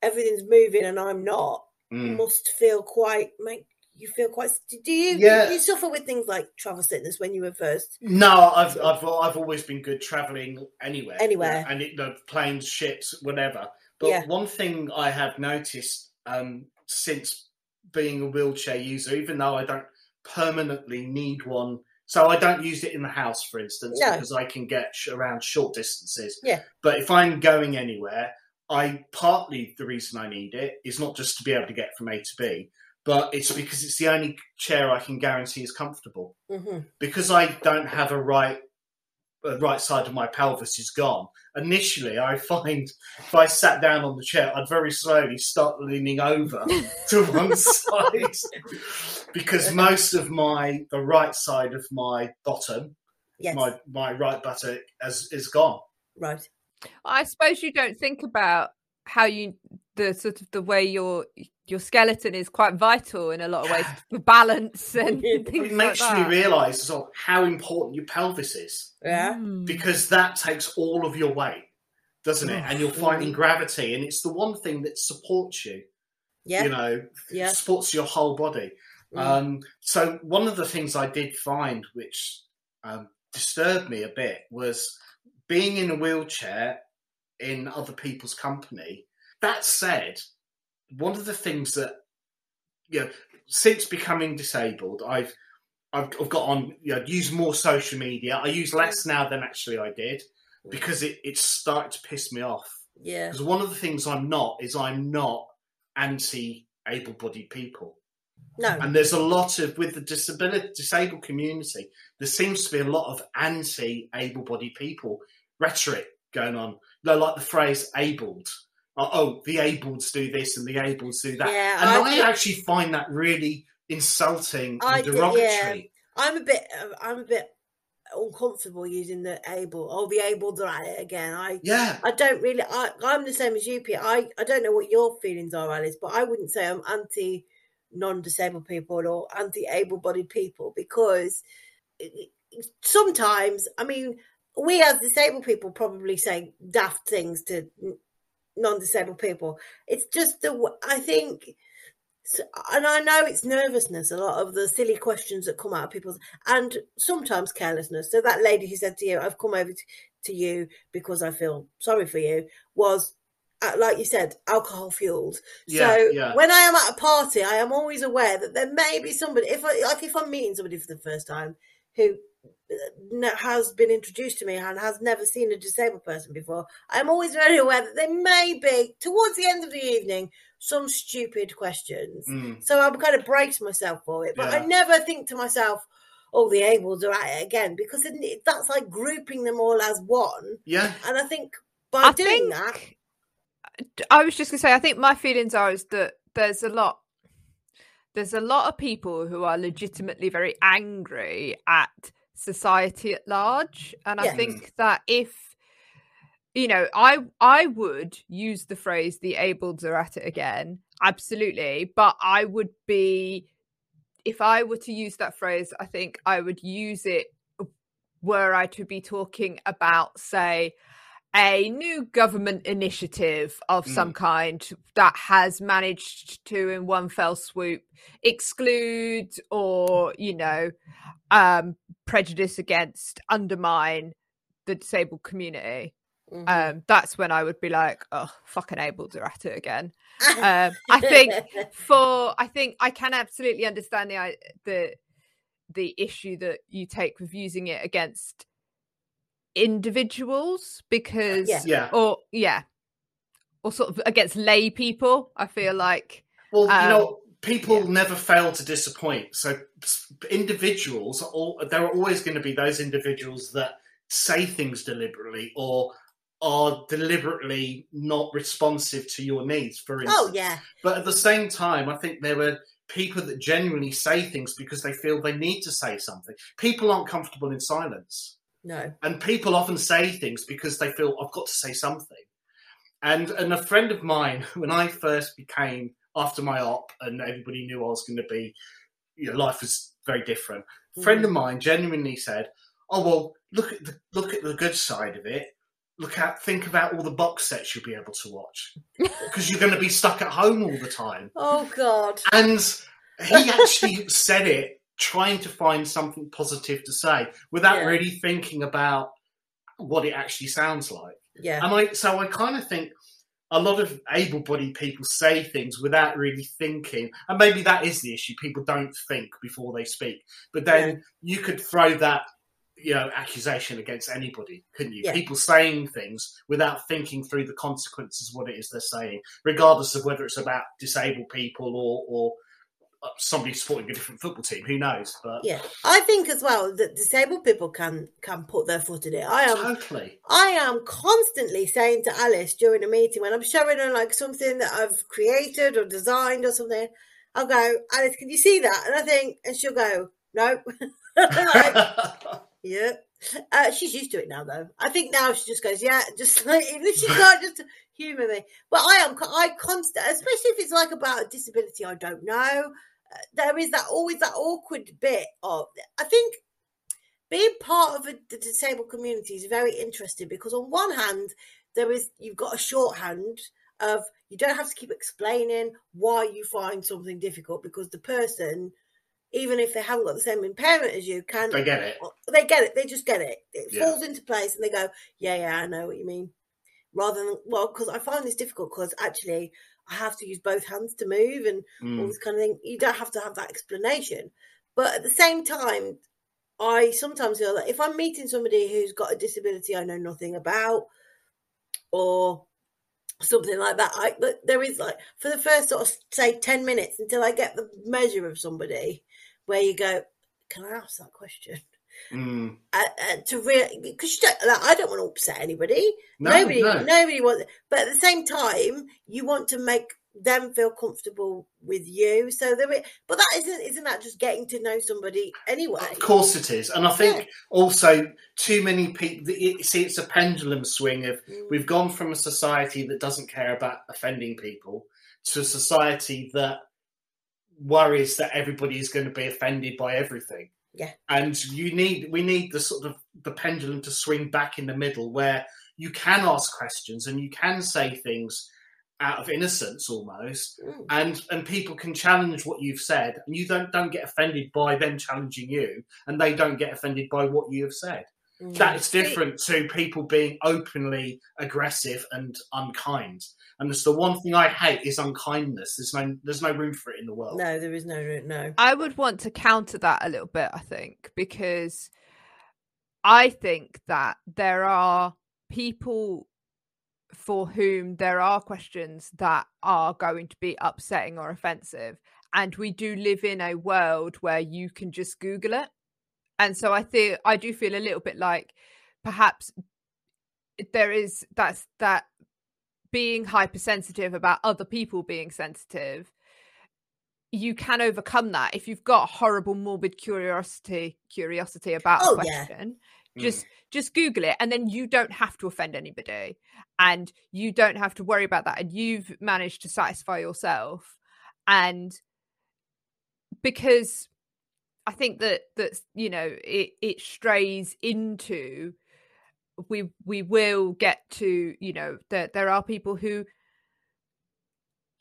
everything's moving and I'm not mm. must feel quite make you feel quite. Do you? Yeah. Did you suffer with things like travel sickness when you were first? No, I've I've I've always been good traveling anywhere, Anywhere. and it, the planes, ships, whatever. But Yeah. one thing I have noticed um, since being a wheelchair user, even though I don't permanently need one, so I don't use it in the house, for instance, No. because I can get sh- around short distances. Yeah. But if I'm going anywhere, I partly the reason I need it is not just to be able to get from A to B, but it's because it's the only chair I can guarantee is comfortable hmm because I don't have a right the right side of my pelvis is gone. Initially, I find if I sat down on the chair, I'd very slowly start leaning over *laughs* to one side because most of my the right side of my bottom, Yes. my my right buttock, has is gone. Right. I suppose you don't think about how you the sort of the way your your skeleton is quite vital in a lot of ways *sighs* for balance and *laughs* things It like makes that. you realise as well how important your pelvis is Yeah. Mm. because that takes all of your weight, doesn't it? And you're fighting Mhm. gravity, and it's the one thing that supports you. Yeah. you know, Yeah. supports your whole body. Mm. Um, so one of the things I did find, which um, disturbed me a bit, was being in a wheelchair in other people's company. That said, one of the things that you know, since becoming disabled, I've I've, I've got on, you know, used more social media. I use less now than actually I did because it, it's started to piss me off. yeah. Because one of the things I'm not is I'm not anti able bodied people. No. And there's a lot of, with the disability, disabled community, there seems to be a lot of anti able bodied people rhetoric going on. You know, like the phrase abled. Oh, oh, the ableds do this and the ableds do that. Yeah, and I I, actually find that really insulting I and derogatory. I'm a bit. Uh, I'm a bit uncomfortable using the able. Oh, the able are at it again. I. Yeah. I don't really. I, I'm the same as you, Pete. I, I don't know what your feelings are, Alice, but I wouldn't say I'm anti non-disabled people or anti-able-bodied people because sometimes, I mean, we as disabled people probably say daft things to non-disabled people. It's just the I think, and I know it's nervousness. A lot of the silly questions that come out of people's, and sometimes carelessness. So that lady who said to you, "I've come over to, to you because I feel sorry for you," was. Uh, like you said, alcohol fueled. Yeah, so yeah. when I am at a party, I am always aware that there may be somebody. If I like, if I'm meeting somebody for the first time who has been introduced to me and has never seen a disabled person before, I'm always very aware that there may be towards the end of the evening some stupid questions. Mm. So I'm kind of brace myself for it, but I never think to myself, "Oh, the abled are at it again," because it, that's like grouping them all as one. Yeah. And I think by I doing think that, I was just gonna say, I think my feelings are is that there's a lot, there's a lot of people who are legitimately very angry at society at large, and I think that if you know, I I would use the phrase "the ableds are at it again," absolutely, but I would be if I were to use that phrase, I think I would use it were I to be talking about, say, a new government initiative of some kind that has managed to, in one fell swoop, exclude or, you know, um, prejudice against, undermine the disabled community. Mhm. Um, that's when I would be like, oh, fucking able to at it again. Um, I think *laughs* for I think I can absolutely understand the the the issue that you take with using it against individuals because Yeah. Yeah. or yeah or sort of against lay people i feel like Well, Um, you know, people yeah. never fail to disappoint. So individuals, are all there are always going to be those individuals that say things deliberately or are deliberately not responsive to your needs. For instance, oh yeah, but at the same time, I think there were people that genuinely say things because they feel they need to say something. People aren't comfortable in silence. No, And people often say things because they feel I've got to say something. And and a friend of mine, *laughs* when I first became after my op, and everybody knew I was going to be, you know, life was very different. A friend Mm. of mine genuinely said, "Oh well, look at the look at the good side of it. Look at think about all the box sets you'll be able to watch *laughs* because you're going to be stuck at home all the time." oh god, And he actually said it trying to find something positive to say without Yeah. really thinking about what it actually sounds like. Yeah. And I so I kind of think a lot of able-bodied people say things without really thinking, and maybe that is the issue. People don't think before they speak. But then you could throw that, you know, accusation against anybody, couldn't you? Yeah. People saying things without thinking through the consequences of what it is they're saying, regardless of whether it's about disabled people or or somebody supporting a different football team. Who knows? But Yeah. I think as well that disabled people can can put their foot in it. I am totally. I am constantly saying to Alice during a meeting when I'm showing her like something that I've created or designed or something, I'll go, Alice, can you see that? And I think, and she'll go, no. *laughs* like, *laughs* yeah. Uh, she's used to it now, though. I think now she just goes, yeah, *laughs* just like, even if she can't just humour me. But I am, I constant, especially if it's like about a disability I don't know. There is that always that awkward bit of, I think being part of a, the disabled community is very interesting because on one hand there is you've got a shorthand of you don't have to keep explaining why you find something difficult because the person even if they haven't got the same impairment as you can they get it. they get it they just get it it Yeah. falls into place and they go yeah yeah i know what you mean rather than well because i find this difficult because actually i have to use both hands to move and all Mm. this kind of thing. You don't have to have that explanation. But at the same time, I sometimes feel that if I'm meeting somebody who's got a disability I know nothing about, or something like that, I there is like for the first sort of say ten minutes until I get the measure of somebody, where you go, can I ask that question? Mm. Uh, uh, to really because you don't, like, I don't want to upset anybody. No, nobody, no. nobody wants. But at the same time, you want to make them feel comfortable with you. So there, but that isn't isn't that just getting to know somebody anyway? Of course it is, and I think Yeah. also too many people. See, it's a pendulum swing of Mm. we've gone from a society that doesn't care about offending people to a society that worries that everybody is going to be offended by everything. Yeah. and you need we need the sort of the pendulum to swing back in the middle where you can ask questions and you can say things out of innocence almost Mm. and and people can challenge what you've said and you don't don't get offended by them challenging you and they don't get offended by what you have said Mm. that is different to people being openly aggressive and unkind and it's the one thing i hate is unkindness there's no there's no room for it in the world No, there is no no. I would want to counter that a little bit, I think, because I think that there are people for whom there are questions that are going to be upsetting or offensive. And we do live in a world where you can just Google it. And so I think I do feel a little bit like perhaps there is that's that being hypersensitive about other people being sensitive you can overcome that if you've got horrible morbid curiosity curiosity about Oh, a yeah. question Mm. just just google it and then you don't have to offend anybody and you don't have to worry about that and you've managed to satisfy yourself and because i think that that you know it it strays into we we will get to you know that there are people who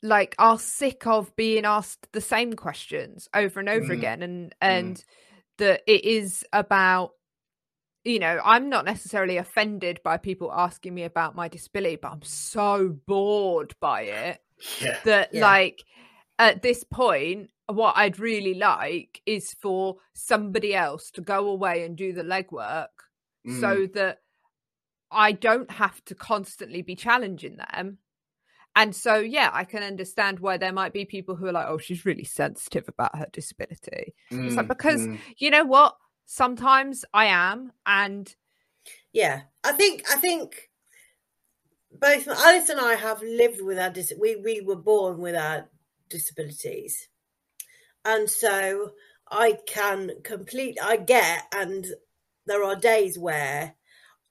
like are sick of being asked the same questions over and over Mm. again and and that it is about you know i'm not necessarily offended by people asking me about my disability but i'm so bored by it *sighs* yeah that Yeah. like at this point what i'd really like is for somebody else to go away and do the legwork Mm. so that i don't have to constantly be challenging them and so yeah i can understand why there might be people who are like oh she's really sensitive about her disability it's like Mm, because mm. you know what sometimes i am and Yeah, I think I think both Alice and I have lived with our dis- we we were born with our disabilities, and so I can complete I get and there are days where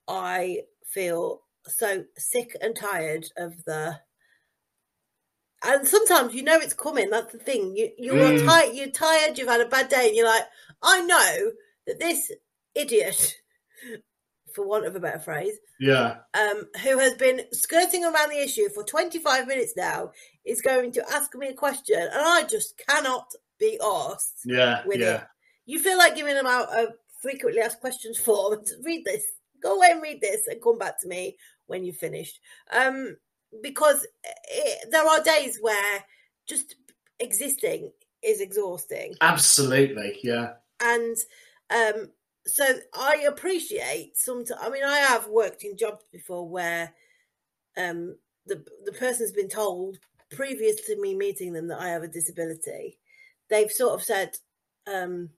I feel so sick and tired of the. And sometimes you know it's coming. That's the thing. You you're Mm. tired. You're tired. You've had a bad day, and you're like, I know that this idiot, for want of a better phrase, yeah um, who has been skirting around the issue for 25 minutes now, is going to ask me a question, and I just cannot be asked Yeah, with yeah. it. You feel like giving them out a frequently asked questions form. *laughs* Read this. Go away and read this, and come back to me when you've finished. Um, because it, there are days where just existing is exhausting, Absolutely, yeah. and um, so I appreciate some. I mean, I have worked in jobs before where um, the the person's been told previous to me meeting them that I have a disability. They've sort of said, um,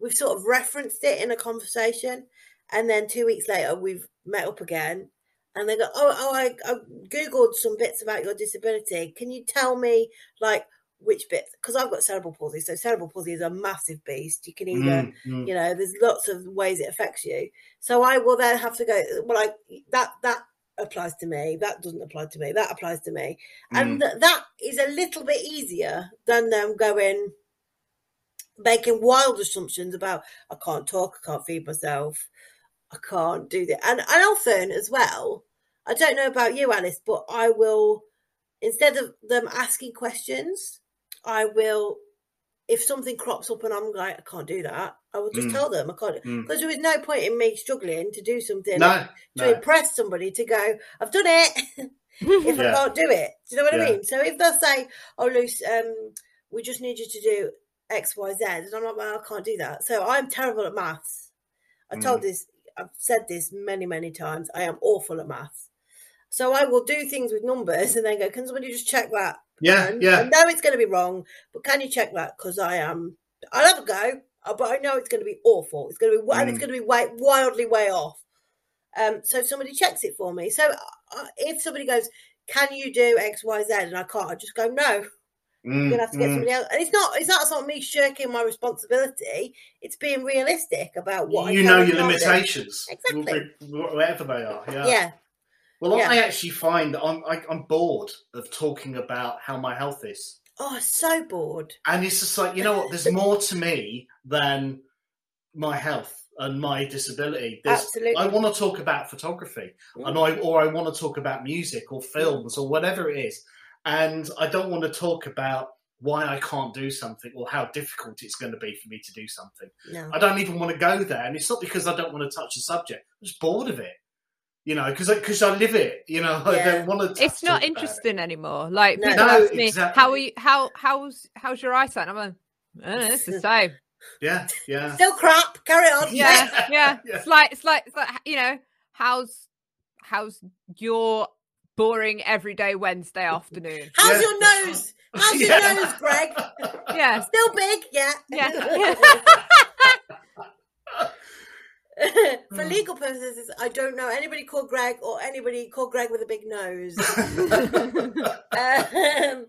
we've sort of referenced it in a conversation, and then two weeks later we've met up again, and they go, "Oh, oh, I, I googled some bits about your disability. Can you tell me like which bits? Because I've got cerebral palsy, so cerebral palsy is a massive beast. You can either Mm, mm. you know there's lots of ways it affects you so i will then have to go well i that that applies to me that doesn't apply to me that applies to me and th- that is a little bit easier than them going making wild assumptions about i can't talk i can't feed myself i can't do that and, and often as well i don't know about you alice but i will instead of them asking questions i will if something crops up and i'm like i can't do that i will just Mm. tell them i can't Mm. because there is no point in me struggling to do something No, to no. impress somebody to go i've done it *laughs* if I can't do it. Do you know what I mean? So if they'll say, "Oh, Luce, um, we just need you to do X, Y, Z," and I'm like, "Well, I can't do that." So I'm terrible at maths. I told Mm. this, I've said this many, many times. I am awful at maths. So I will do things with numbers and then go, "Can somebody just check that?" Yeah, And yeah. I know it's going to be wrong, but can you check that? Because I am. I'll have a go, uh, but I know it's going to be awful. It's going to be, and it's Mm. going to be way, wildly way off. Um, so somebody checks it for me. So uh, if somebody goes, "Can you do X, Y, Z?" and I can't, I just go, "No." You're Mm, gonna have to get mm. somebody else. And it's not. It's not sort me shirking my responsibility. It's being realistic about what you know your do. limitations, Exactly. whatever they are. Yeah. Yeah. Well, Yeah. I actually find that I'm I, I'm bored of talking about how my health is, Oh, so bored. and it's just like you know what? There's more to me than my health and my disability. There's, Absolutely. I want to talk about photography, Mm. and I or I want to talk about music or films or whatever it is, and I don't want to talk about why I can't do something or how difficult it's going to be for me to do something. No. I don't even want to go there, and it's not because I don't want to touch the subject. I'm just bored of it, you know, because because I, live it. You know, *laughs* I don't want to. it's not interesting anymore. Like No. people No, ask me, exactly. "How are you? How how's how's your eyesight?" And I'm like, I don't know, "It's the *laughs* same." Yeah, yeah. Still crap. Carry on. Yeah, *laughs* yeah. Yeah. It's like it's like it's like you know, how's how's your boring everyday Wednesday afternoon? How's Yeah. your nose? How's your nose, Greg? Yeah, Still big, yeah. yeah. *laughs* For legal purposes, I don't know anybody called Greg or anybody called Greg with a big nose. *laughs* um,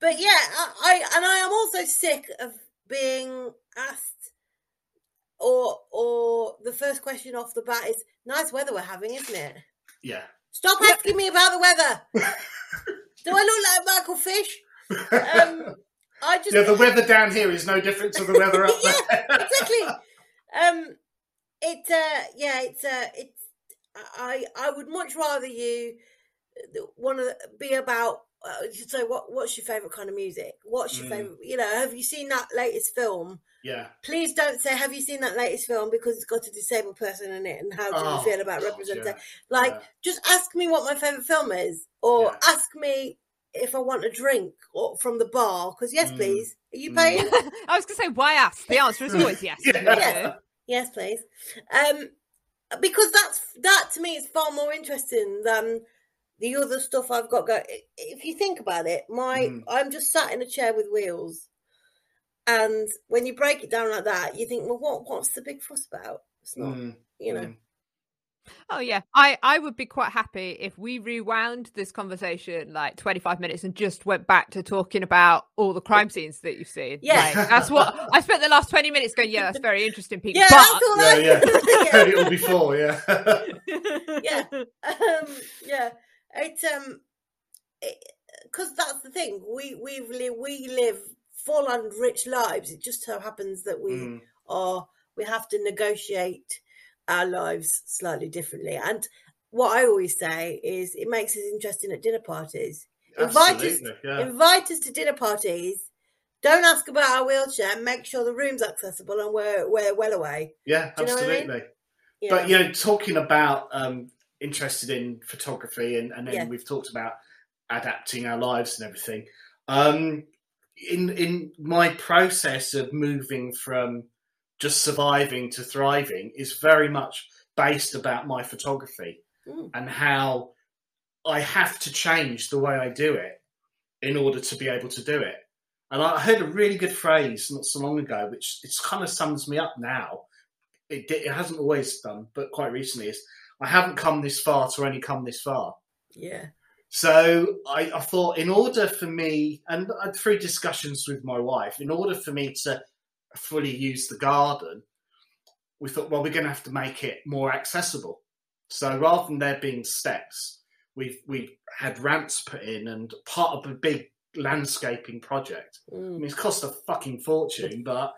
but yeah, I, I and I am also sick of being asked, or or the first question off the bat is, "Nice weather we're having, isn't it?" yeah. Stop asking me about the weather. *laughs* Do I look like Michael Fish? Um, I just yeah, the weather down here is no different to the weather up Yeah, there. exactly. Um, it uh, yeah, it's uh, it's I I would much rather you want to be about. Uh, so what what's your favorite kind of music? What's your Mm. favorite? You know, have you seen that latest film? yeah. Please don't say have you seen that latest film because it's got a disabled person in it, and how do Oh, you feel about God, representation? yeah, Like, yeah. just ask me what my favorite film is, or Yeah. ask me if I want a drink or from the bar. Because yes, Mm. please. Are you Mm. paying? *laughs* I was gonna say, why ask? The answer is always *laughs* yes. Yeah. Yes, please. Um, because that's that to me is far more interesting than the other stuff I've got going. If you think about it, my Mm. I'm just sat in a chair with wheels, and when you break it down like that, you think, well, what what's the big fuss about? It's not, Mm, you know. mm. Oh yeah, I I would be quite happy if we rewound this conversation like 25 minutes and just went back to talking about all the crime scenes that you've seen. Yeah. Like, that's what *laughs* I spent the last 20 minutes going. Yeah, that's very interesting, people. Yeah, but that's all Yeah, I. *laughs* yeah. Heard it all before, yeah. *laughs* Yeah. um, yeah, it's um, because that's the thing. We we li- we live full and rich lives. It just so happens that we Mm, are we have to negotiate our lives slightly differently. And what I always say is, it makes us interesting at dinner parties. Invite us, yeah. invite us to dinner parties. Don't ask about our wheelchair. Make sure the room's accessible and we're we're well away. Yeah, know I mean? absolutely. Yeah. But you know, talking about um, interested in photography, and, and then Yeah. we've talked about adapting our lives and everything. Um, in in my process of moving from just surviving to thriving is very much based about my photography Mm. and how I have to change the way I do it in order to be able to do it. And I heard a really good phrase not so long ago, which it's kind of sums me up now. It, it hasn't always done, but quite recently is I haven't come this far to only come this far. yeah. So I, I thought, in order for me, and had three discussions with my wife, in order for me to fully use the garden, we thought, well, we're going to have to make it more accessible. So rather than there being steps, we've we had ramps put in, and part of a big landscaping project. I Mm. mean, it's cost a fucking fortune, but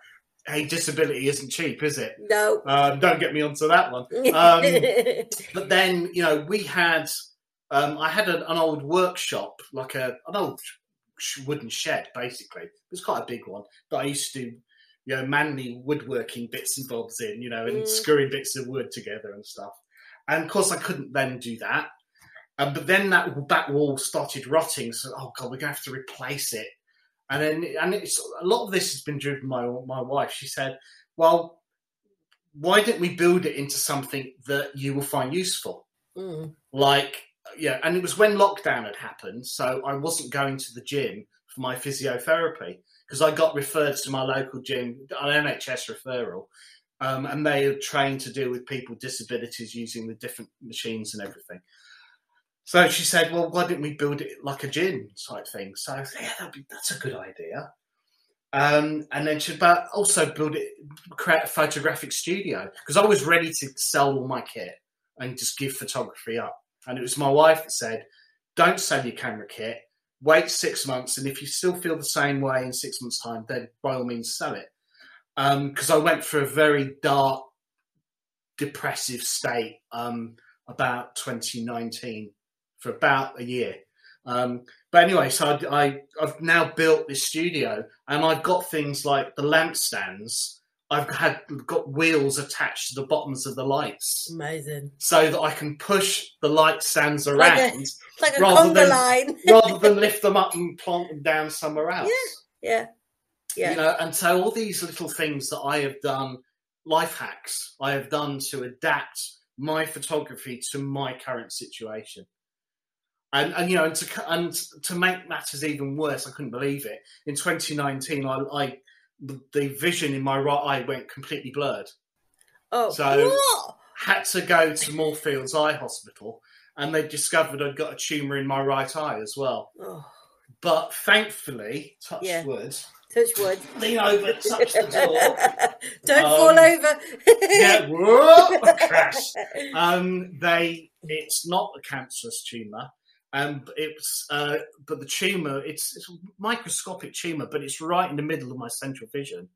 hey, disability isn't cheap, is it? No. Um, don't get me onto that one. Um, *laughs* but then you know we had um, I had an, an old workshop, like a an old wooden shed, basically. It was quite a big one that I used to do, you know, manly woodworking bits and bobs in, you know, and Mm. screwing bits of wood together and stuff. And of course, I couldn't then do that. Um, but then that back wall started rotting, so oh god, we're gonna have to replace it. And then, and it's a lot of this has been driven by my wife. She said, "Well, why didn't we build it into something that you will find useful? Mm. Like, yeah, and it was when lockdown had happened, so I wasn't going to the gym for my physiotherapy because I got referred to my local gym, an NHS referral, um, and they are trained to deal with people with disabilities using the different machines and everything. So she said, "Well, why didn't we build it like a gym type thing?" So I said, "Yeah, that'd be, that's a good idea." Um, and then she but also build it, create a photographic studio because I was ready to sell all my kit and just give photography up. And it was my wife that said, "Don't sell your camera kit. Wait six months, and if you still feel the same way in six months' time, then by all means sell it." Because I went through a very dark, depressive state um, about 2019 for about a year. Um, but anyway, so I, I, I've now built this studio, and I've got things like the lamp stands. I've had got wheels attached to the bottoms of the lights, Amazing. so that I can push the light stands Like a- around It's like a Rather conga than- line. *laughs* rather than lift them up and plant them down somewhere else. Yeah. Yeah. Yeah. You know, and so all these little things that I have done, life hacks I have done to adapt my photography to my current situation. And, and you know, and to and to make matters even worse, I couldn't believe it. In 2019, I, I the- the vision in my right eye went completely blurred. Oh, So- what? Had to go to Moorfields Eye Hospital, and they discovered I'd got a tumour in my right eye as well. Oh, But thankfully, touch Yeah. wood, touch wood. *laughs* lean over, touch the door. *laughs* Don't Um, fall over. yeah, *laughs* whoa, crash. Um, they, it's not a cancerous tumor. Um, it's uh, but the tumor, it's, it's a microscopic tumor, but it's right in the middle of my central vision,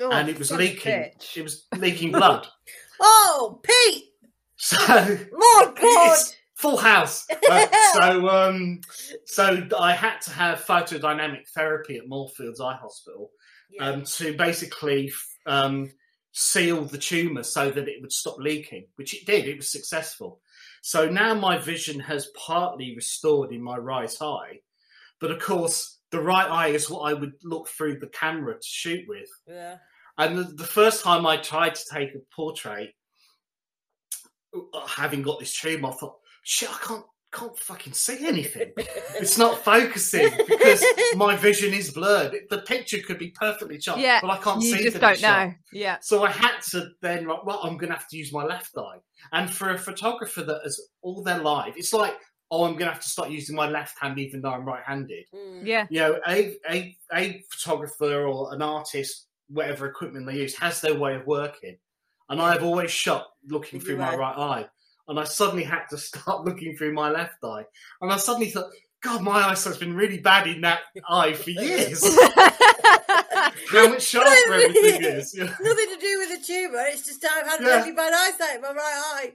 Oh, and it was son of a leaking. bitch. It was leaking blood. *laughs* oh, Pete! *laughs* So My God! Full house. Uh, so, um, so I had to have photodynamic therapy at Moorfields Eye Hospital Yeah. um, to basically um, seal the tumor so that it would stop leaking, which it did. It was successful. So now my vision has partly restored in my right eye, but of course the right eye is what I would look through the camera to shoot with. yeah. And the, the first time I tried to take a portrait, uh, having got this tumor, I thought, shit, I can't can't fucking see anything. It's not focusing because my vision is blurred. The picture could be perfectly shot, Yeah, but I can't you see just don't shot. know. Yeah. So I had to then, like, well, I'm going to have to use my left eye. And for a photographer that has all their life, it's like, oh, I'm going to have to start using my left hand even though I'm right-handed Mm. Yeah. you know, a, a a photographer or an artist, whatever equipment they use, has their way of working. And I've always shot looking through your my right eye. And I suddenly had to *laughs* start looking through my left eye. And I suddenly thought, God, my eyesight's been really bad in that eye for years. How much sharper everything is. you? Nothing to do with the tumour. It's just I've had Yeah. really bad eyesight in my right eye.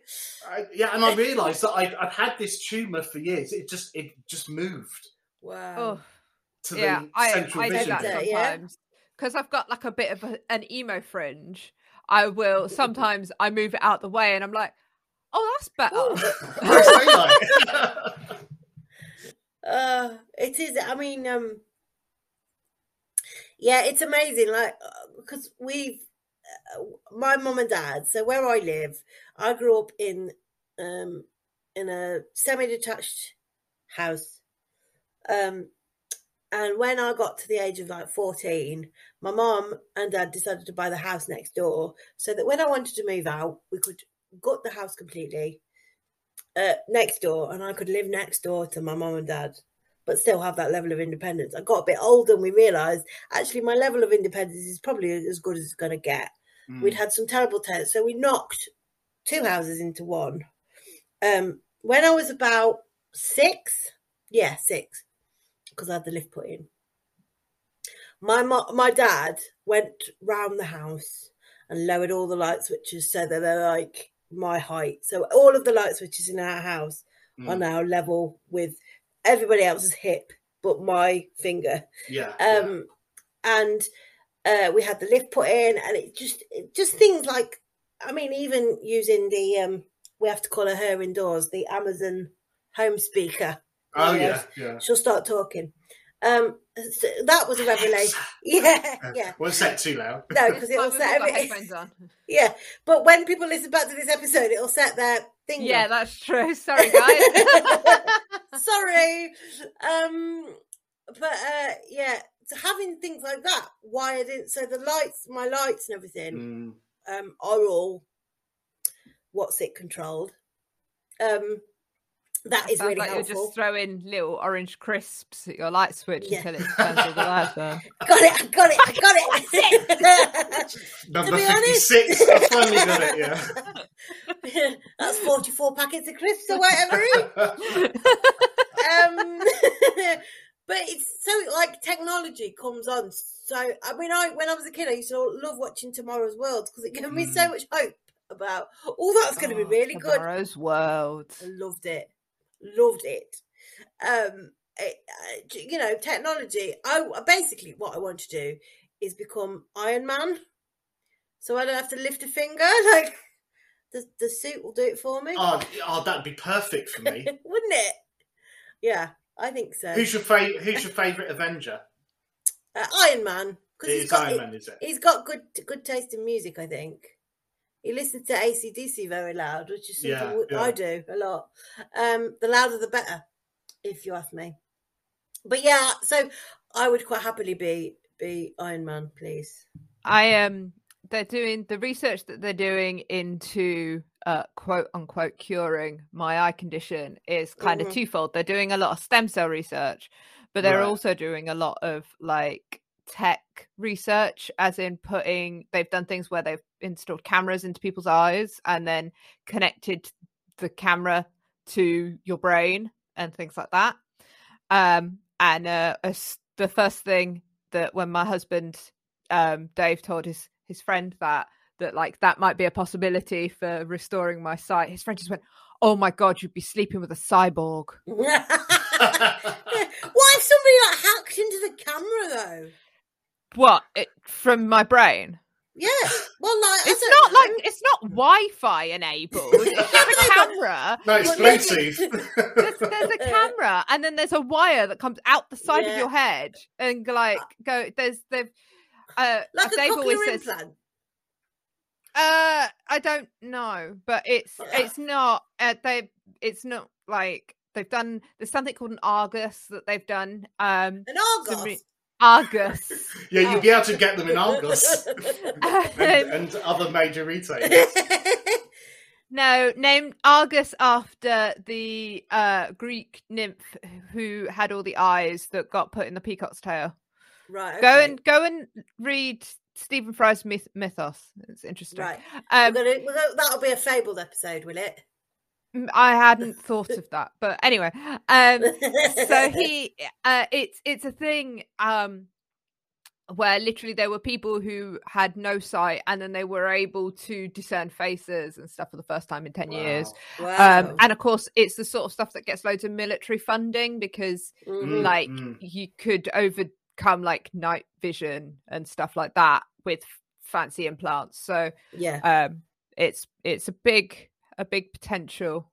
I, yeah, and I realised that I'd, I'd had this tumour for years. It just it just moved. Wow. oh, to the yeah, I, central I do vision. that Center, yeah. sometimes because I've got like a bit of a, an emo fringe. I will *laughs* sometimes I move it out the way, and I'm like, oh, that's better. *laughs* *laughs* Uh, it is. I mean, um, yeah, it's amazing. Like, because we've uh, my mum and dad. So where I live, I grew up in um in a semi-detached house. Um, and when I got to the age of like fourteen, my mum and dad decided to buy the house next door, so that when I wanted to move out, we could gut the house completely uh, next door, and I could live next door to my mum and dad, but still have that level of independence. I got a bit older, and we realised actually my level of independence is probably as good as it's going to get. Mm. We'd had some terrible tenants, so we knocked two houses into one. Um, when I was about six, yeah, six, because I had the lift put in. My mo- my dad went round the house and lowered all the light switches so that they're like my height. So all of the light switches in our house are Mm. now level with everybody else's hip but my finger. Yeah. yeah. Um, and uh, we had the lift put in, and it just it, just things like I mean, even using the um, we have to call her her indoors the Amazon home speaker. Oh you know, yeah, yeah. she'll start talking. Um, so that was a revelation. *laughs* Yeah, yeah. Won't say it too loud. No, because it'll set every, on. *laughs* yeah. But when people listen back to this episode, it'll set their thing. Yeah, off. that's true. Sorry, guys. *laughs* Sorry. Um, but uh, yeah, so having things like that wired in, so the lights, my lights and everything, Mm. um, are all what's it controlled. Um, that is Sounds really like helpful. you're just throwing little orange crisps at your light switch Yeah. until it turns all the lights *laughs* on. Got it! I got it! I got it! *laughs* *laughs* Number be honest- 56. I finally got it, yeah. That's forty-four packets of crisps or whatever. um, but it's so like technology comes on. So I mean, I when I was a kid, I used to love watching Tomorrow's World because it gave me so Mm. much hope about oh, that's going to be Oh, really good. Tomorrow's World. I loved it, loved it. Um, it, uh, you know, technology. I basically what I want to do is become Iron Man, so I don't have to lift a finger. *laughs* Like the the suit will do it for me, oh, oh, that'd be perfect for me. *laughs* wouldn't it? Yeah, I think so. Who's your favorite? Who's your favorite Avenger? Uh, Iron Man because he's It's got Iron Man, is it? he's got good good taste in music. I think he listens to ACDC very loud, which is something Yeah, w- yeah. I do a lot. Um, the louder the better, if you ask me. But yeah, so I would quite happily be be Iron Man, please. I um they're doing the research that they're doing into uh quote unquote curing my eye condition is kind Mhm. of twofold. They're doing a lot of stem cell research, but they're Right. also doing a lot of like tech research as in putting they've done things where they've installed cameras into people's eyes and then connected the camera to your brain and things like that. Um and uh the first thing that when my husband um Dave told his his friend that that like that might be a possibility for restoring my sight. His friend just went, "Oh my god, you'd be sleeping with a cyborg." *laughs* what if somebody like hacked into the camera though? What it, from my brain? Yeah, well, like It's don't not like it's not Wi-Fi enabled. It's *laughs* just a camera. no, it's Well, maybe- Bluetooth. *laughs* There's, there's a camera, and then there's a wire that comes out the side of your head, and like go. There's they've. Uh, like a Dave always cochlear says, implant. Uh, I don't know, but it's Ah. *laughs* it's not. Uh, they it's not like they've done. There's something called an Argus that they've done. Um, An Argus. Argos. Re- Argus. *laughs* yeah, you'll be able to get them in Argos *laughs* and, and other major retailers. *laughs* no, named Argus after the uh Greek nymph who had all the eyes that got put in the peacock's tail. right. Go and go and read Stephen Fry's myth- mythos. It's interesting. right. Um, we're gonna, we're gonna, that'll be a fabled episode, will it? Mm, I hadn't thought of that, but anyway, um, so he, uh, it's it's a thing. Um, where literally there were people who had no sight and then they were able to discern faces and stuff for the first time in 10 years. Wow. Um, and of course, it's the sort of stuff that gets loads of military funding because, Mhm. like, mm. you could overcome like night vision and stuff like that with fancy implants. So, yeah. um, it's it's a big a big potential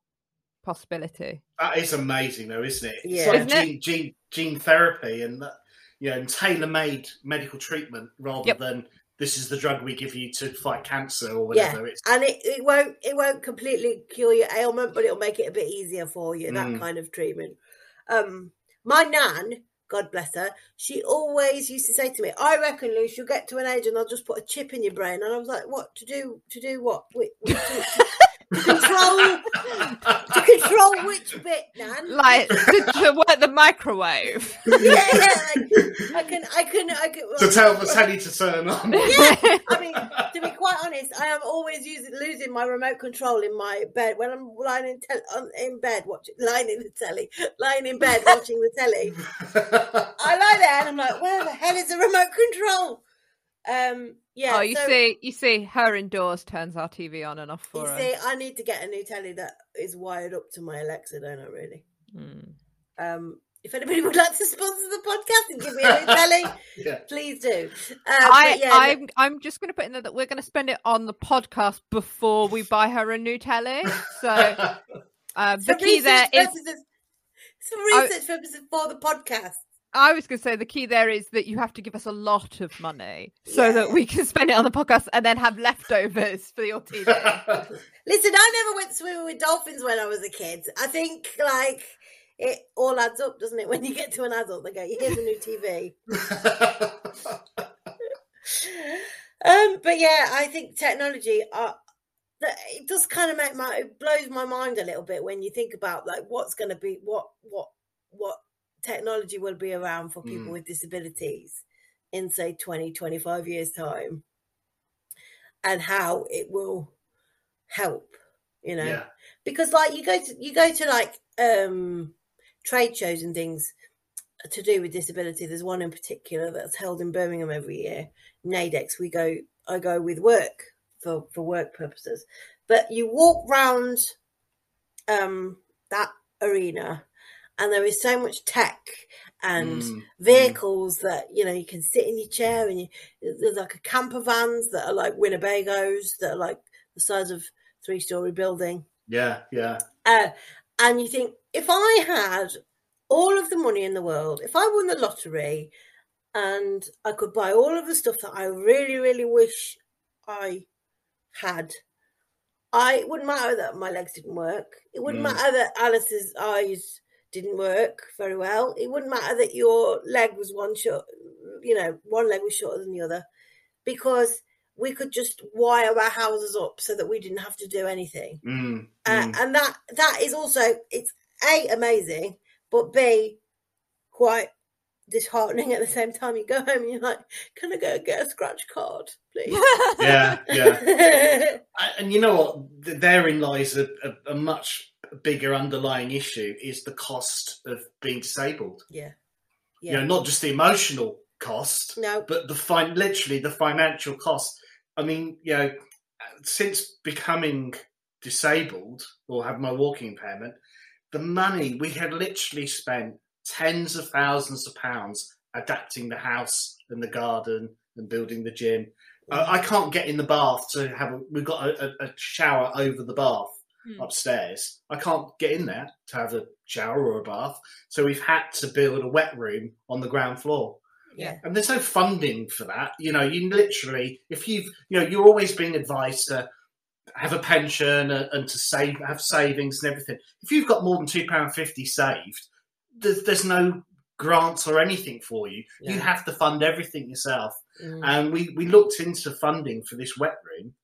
possibility. That is amazing, though, isn't it? Yeah. It's like Isn't it? gene, gene, gene therapy and that, you know, and tailor-made medical treatment rather Yep. than this is the drug we give you to fight cancer or Yeah. whatever. It's and it, it won't it won't completely cure your ailment, but it'll make it a bit easier for you. That Mm. kind of treatment. Um, my nan, God bless her, she always used to say to me, "I reckon, Luce, you'll get to an age and they'll just put a chip in your brain." And I was like, "What to do? To do what? Wait, to, to- to *laughs* control to control which bit, Nan? Like to, to work the microwave. yeah, yeah. Like, *laughs* I can, I can, I can. to tell the telly to turn on. Yeah, I mean, to be quite honest, I am always using losing my remote control in my bed when I'm lying in tel- on, in bed watching, lying in the telly, lying in bed watching the telly. I lie there and I'm like, where the hell is the remote control? Um, yeah. oh, you so, see, you see, her indoors turns our TV on and off you for us. see, I need to get a new telly that is wired up to my Alexa, don't I? Really. Mm. Um, if anybody *laughs* would like to sponsor the podcast and give me a new telly, *laughs* yeah. please do. Uh, I, yeah, I'm, I'm just going to put in there that we're going to spend it on the podcast before we buy her a new telly. So *laughs* uh, the key there is. for research purposes for the podcast. I was going to say the key there is that you have to give us a lot of money so that we can spend it on the podcast and then have leftovers for your TV. *laughs* Listen, I never went swimming with dolphins when I was a kid. I think like it all adds up, doesn't it? When you get to an adult, they go, "Here's a new TV." *laughs* Um, but yeah, I think technology. Uh, it does kind of make my it blows my mind a little bit when you think about like what's going to be what what what technology will be around for people Mm. with disabilities in say 20 25 years time and how it will help you know yeah. because like you go to you go to like um trade shows and things to do with disability there's one in particular that's held in birmingham every year Naidex we go i go with work for for work purposes but you walk round um that arena and there is so much tech and Mm, vehicles that you know you can sit in your chair and you, there's like a camper vans that are like Winnebagos that are like the size of three story building yeah, yeah. uh, and you think if I had all of the money in the world if I won the lottery and I could buy all of the stuff that I really really wish I had I it wouldn't matter that my legs didn't work it wouldn't Mm. matter that Alice's eyes didn't work very well. It wouldn't matter that your leg was one short, you know, one leg was shorter than the other, because we could just wire our houses up so that we didn't have to do anything. Mm, Uh, mm. and that that is also it's a amazing, but b quite disheartening at the same time. You go home and you're like, "Can I go get a scratch card, please?" yeah, yeah. *laughs* And you know what? Therein lies a, a, a much bigger underlying issue: is the cost of being disabled. yeah, You know, not just the emotional cost, No, but the fin- literally the financial cost. I mean, you know, since becoming disabled or have my walking impairment, the money we had literally spent tens of thousands of pounds adapting the house and the garden and building the gym. I, I mm. can't get in the bath to have. A, we've got a, a shower over the bath Hmm. upstairs. I can't get in there to have a shower or a bath, so we've had to build a wet room on the ground floor yeah, and there's no funding for that. You know, you literally, if you've, you know, you're always being advised to have a pension and, and to save, have savings and everything. If you've got more than two pound fifty saved, there's, there's no grants or anything for you. You have to fund everything yourself. Mm. And we we looked into funding for this wet room,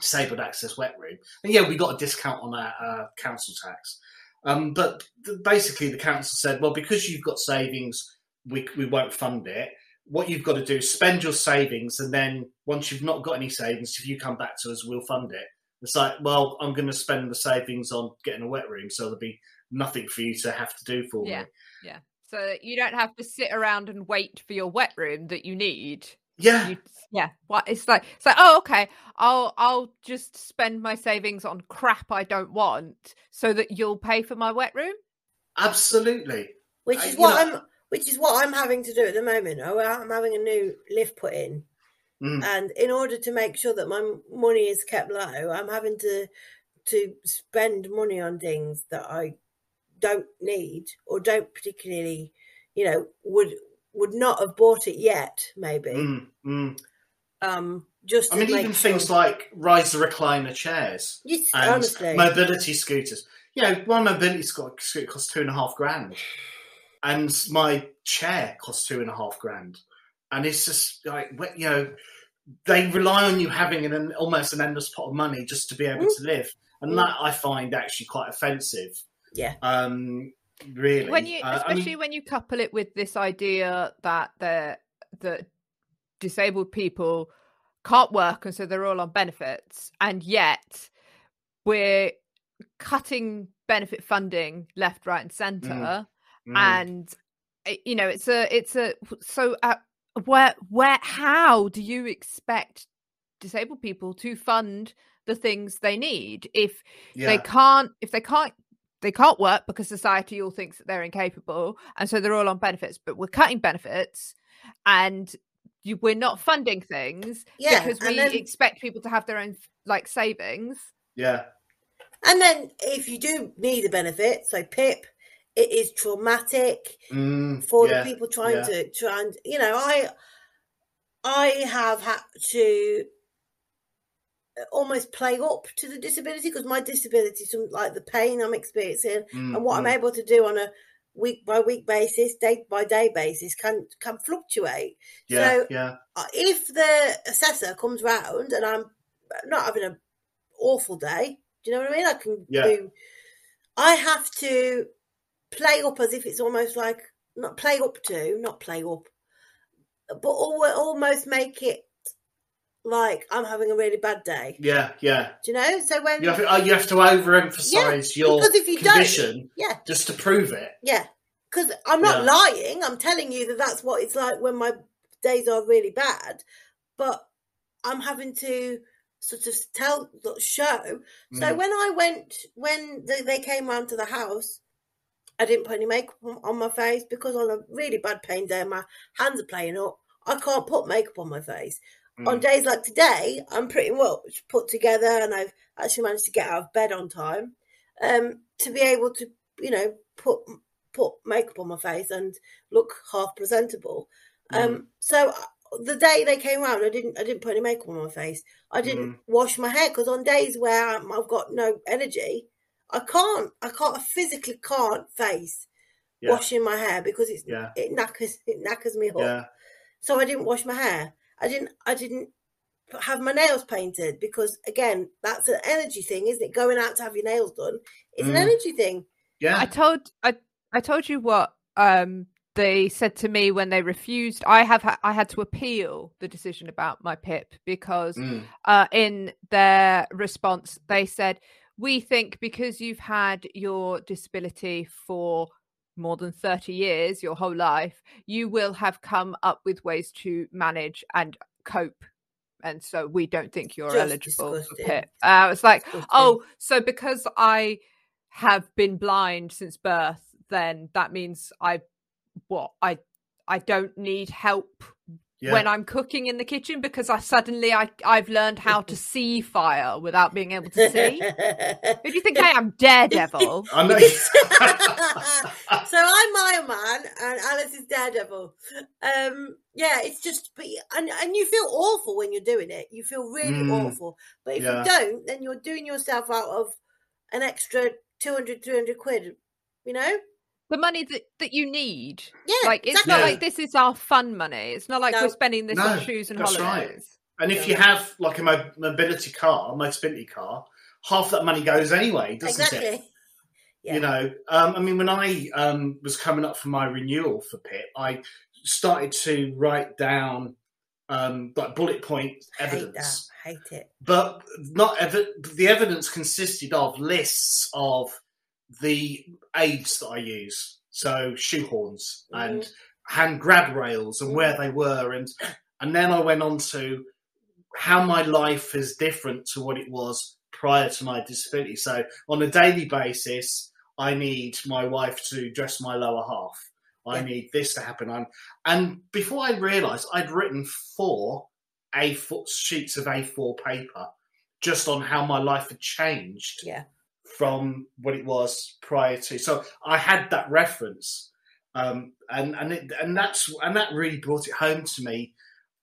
disabled access wet room, and yeah, we got a discount on our uh, council tax. Um, but th- basically, the council said, well, because you've got savings, we we won't fund it. What you've got to do is spend your savings, and then once you've not got any savings, if you come back to us, we'll fund it. It's like, well, I'm going to spend the savings on getting a wet room, so there'll be nothing for you to have to do for Yeah. me. Yeah. so you don't have to sit around and wait for your wet room that you need. Yeah, You, yeah, what it's like. It's like, oh, okay, I'll I'll just spend my savings on crap I don't want, so that you'll pay for my wet room. absolutely. which is you what know- I'm which is what I'm having to do at the moment. Oh, I'm having a new lift put in, Mm. and in order to make sure that my money is kept low, I'm having to to spend money on things that I don't need or don't particularly, you know, would would not have bought it yet. Maybe, Mm, mm. um, just I mean, even sure. things like riser recliner chairs Yes, and honestly, mobility scooters. You know, one mobility scooter costs two and a half grand, and my chair costs two and a half grand. And it's just like, you know, they rely on you having an almost an endless pot of money just to be able Mm. to live, and Mm. that I find actually quite offensive. Yeah. Um, really. when you Uh, I especially mean, when you couple it with this idea that the that disabled people can't work and so they're all on benefits and yet we're cutting benefit funding left right and center mm, and uh, you know it's a it's a so uh, where where how do you expect disabled people to fund the things they need if yeah, they can't if they can't they can't work because society all thinks that they're incapable and so they're all on benefits but we're cutting benefits and you, we're not funding things Yeah, because we then- expect people to have their own like savings yeah, and then if you do need a benefit, so PIP, it is traumatic. mm, for yeah, the people trying yeah. to try and you know i i have had to almost play up to the disability because my disability some like the pain i'm experiencing Mm, and what i'm able to do on a week by week basis day by day basis can can fluctuate. Yeah, so yeah, if the assessor comes round and i'm not having an awful day do you know what i mean? I can Yeah. do i have to play up as if it's almost like not play up to not play up but almost make it like i'm having a really bad day yeah, yeah. do you know so when You have, uh, you have to overemphasize your because if you don't- condition yeah just to prove it. Yeah, because I'm not Yeah. lying. I'm telling you that that's what it's like when my days are really bad. But I'm having to sort of tell, the show. So Mm. when I went, when they, they came round to the house, I didn't put any makeup on, on my face because on a really bad pain day, my hands are playing up. I can't put makeup on my face. On Mm. days like today, I'm pretty well put together, and I've actually managed to get out of bed on time um, to be able to, you know, put put makeup on my face and look half presentable. Um, so uh, the day they came round, I didn't I didn't put any makeup on my face. I didn't wash my hair because on days where I've got no energy, I can't I can't I physically can't face Yeah. washing my hair because it's Yeah. it knackers it knackers me up. Yeah, So I didn't wash my hair. I didn't. I didn't have my nails painted because again, that's an energy thing, isn't it? Going out to have your nails done is an Mm. energy thing. yeah. I told I I told you what um they said to me when they refused. I have ha- I had to appeal the decision about my PIP because Mm. uh, in their response they said we think because you've had your disability for more than 30 years your whole life you will have come up with ways to manage and cope and so we don't think you're Just eligible for. PIP. Uh, I was like, Disgusting. oh, so because I have been blind since birth, then that means I what I I don't need help Yeah. when I'm cooking in the kitchen because I suddenly I I've learned how to *laughs* see fire without being able to see. Who do you think I am, *laughs* Daredevil? I know. *laughs* so I'm Iron Man and Alice is Daredevil. Um, yeah, it's just, but and and you feel awful when you're doing it. You feel really Mm. awful. But if Yeah. you don't, then you're doing yourself out of an extra 200, 300 quid. You know? The money that that you need. Yeah, Like it's exactly. not like this is our fun money. It's not like No. we're spending this on shoes and that's right. holidays. and if you have like a mo- mobility car, a mobility car, half that money goes anyway, doesn't exactly. it? Yeah. You know, um, I mean, when I um, was coming up for my renewal for PIP, I started to write down um, like bullet point Hate that. evidence, Hate it. but not ev- the evidence consisted of lists of the aids that I use. so shoehorns and Mhm. hand grab rails and where they were, and and then I went on to how my life is different to what it was prior to my disability. So on a daily basis, I need my wife to dress my lower half. I Yeah. need this to happen. I'm, and before I realised, I'd written four A4 sheets of A4 paper just on how my life had changed Yeah. From what it was prior to. So I had that reference, um, and and it, and that's and that really brought it home to me.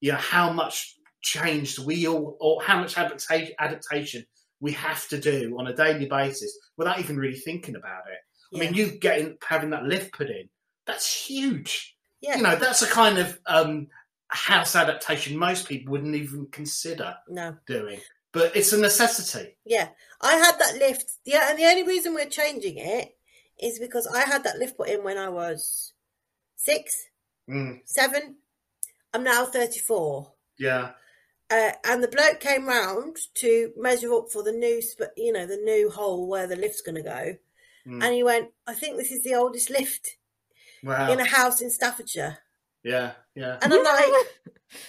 You know how much changed we all, or how much adaptation adaptation we have to do on a daily basis without even really thinking about it. I mean, you getting having that lift put in, that's huge. yeah. You know, that's a kind of um, house adaptation most people wouldn't even consider no. doing, but it's a necessity. Yeah, I had that lift. Yeah, and the only reason we're changing it is because I had that lift put in when I was six, Mm, seven. I'm now 34. yeah. Uh, and the bloke came round to measure up for the new, sp- you know, the new hole where the lift's going to go. Mm. And he went, I think this is the oldest lift Wow. in a house in Staffordshire. Yeah, yeah. And I'm like,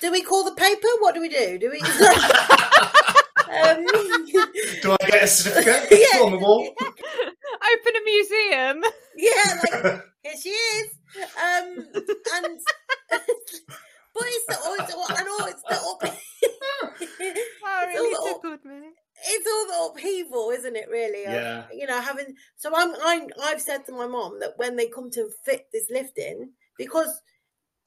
do we call the paper? What do we do? Do we? *laughs* *laughs* um, *laughs* Do I get a certificate *laughs* Yeah. on the wall? *laughs* Open a museum. yeah, like here she is. Um, and but it's the oh, it's the, I know it's the up, Oh, It's really all- tickled me. it's all the upheaval, isn't it? Really, of, Yeah. You know, having so I'm I'm I've said to my mom that when they come to fit this lift in, because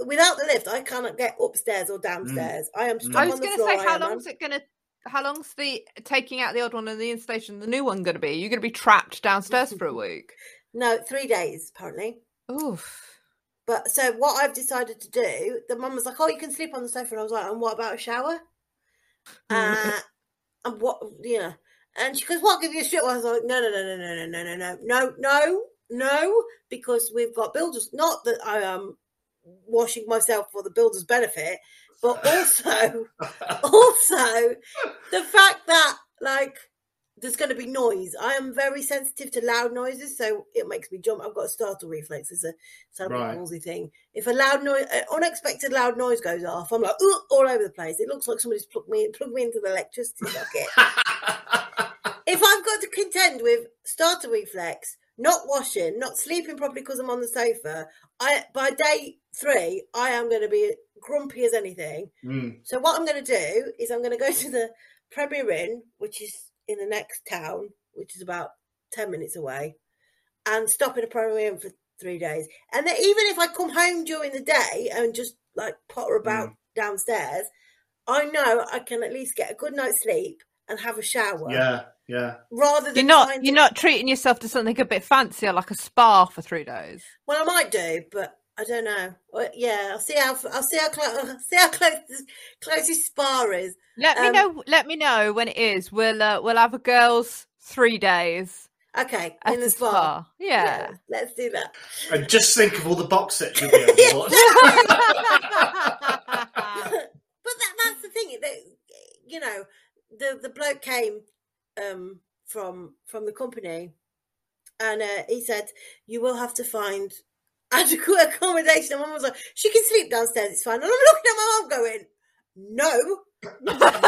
without the lift I cannot get upstairs or downstairs. I am stuck I was going to say, how am. long's it going to? How long's the taking out the old one and the installation, the new one going to be? You're going to be trapped downstairs for a week. No, three days apparently. Oof. But so what I've decided to do, the mum was like, "Oh, you can sleep on the sofa," and I was like, "And what about a shower?" Uh, and what you know, and she goes, "What? Give you a strip?" I was like, "No, no, no, no, no, no, no, no, no, no, no, no," because we've got builders. Not that I am washing myself for the builder's benefit, but also, *laughs* also the fact that like there's going to be noise. I am very sensitive to loud noises, so it makes me jump. I've got a startle reflex. It's a cerebral Right. palsy thing. If a loud noise, an uh, unexpected loud noise goes off, I'm like all over the place. It looks like somebody's plugged me plugged me into the electricity socket. *laughs* if I've got to contend with startle reflex, not washing, not sleeping properly because I'm on the sofa, I by day three I am going to be grumpy as anything. Mm, So what I'm going to do is I'm going to go to the Premier Inn, which is in the next town, which is about ten minutes away, and stop in a Premier Inn for three days. And then even if I come home during the day and just like potter about downstairs, I know I can at least get a good night's sleep and have a shower. yeah, yeah. Rather than You're not. trying You're to- not treating yourself to something a bit fancier, like a spa for three days. Well, I might do, but I don't know. Yeah, I'll see how I'll see how close *laughs* see how close this closest spa is. Let me Um, know. Let me know when it is. We'll uh, we'll have a girls three days Okay, at in the a spa. spa. Yeah. let's do that. And just think of all the box sets you'll be *laughs* able to watch. *laughs* but that, that's the thing. That, you know, the the bloke came um, from from the company, and uh, he said you will have to find adequate accommodation. And mum was like, she can sleep downstairs. It's fine. And I'm looking at my mum going, no,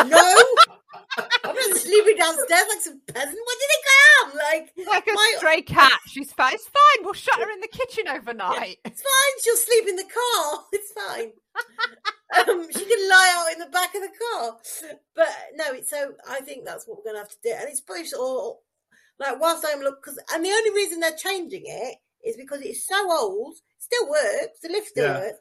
no. *laughs* I'm not sleeping downstairs like some peasant. What do you think I am? Like, like a my- stray cat. She's fine. It's fine. We'll shut her in the kitchen overnight. It's fine. She'll sleep in the car. *laughs* It's fine. *laughs* um, she can lie out in the back of the car. But no, it's so I think that's what we're gonna have to do. And it's pretty all like whilst I'm look because and the only reason they're changing it is because it's so old. Still works. The lift still Yeah. works.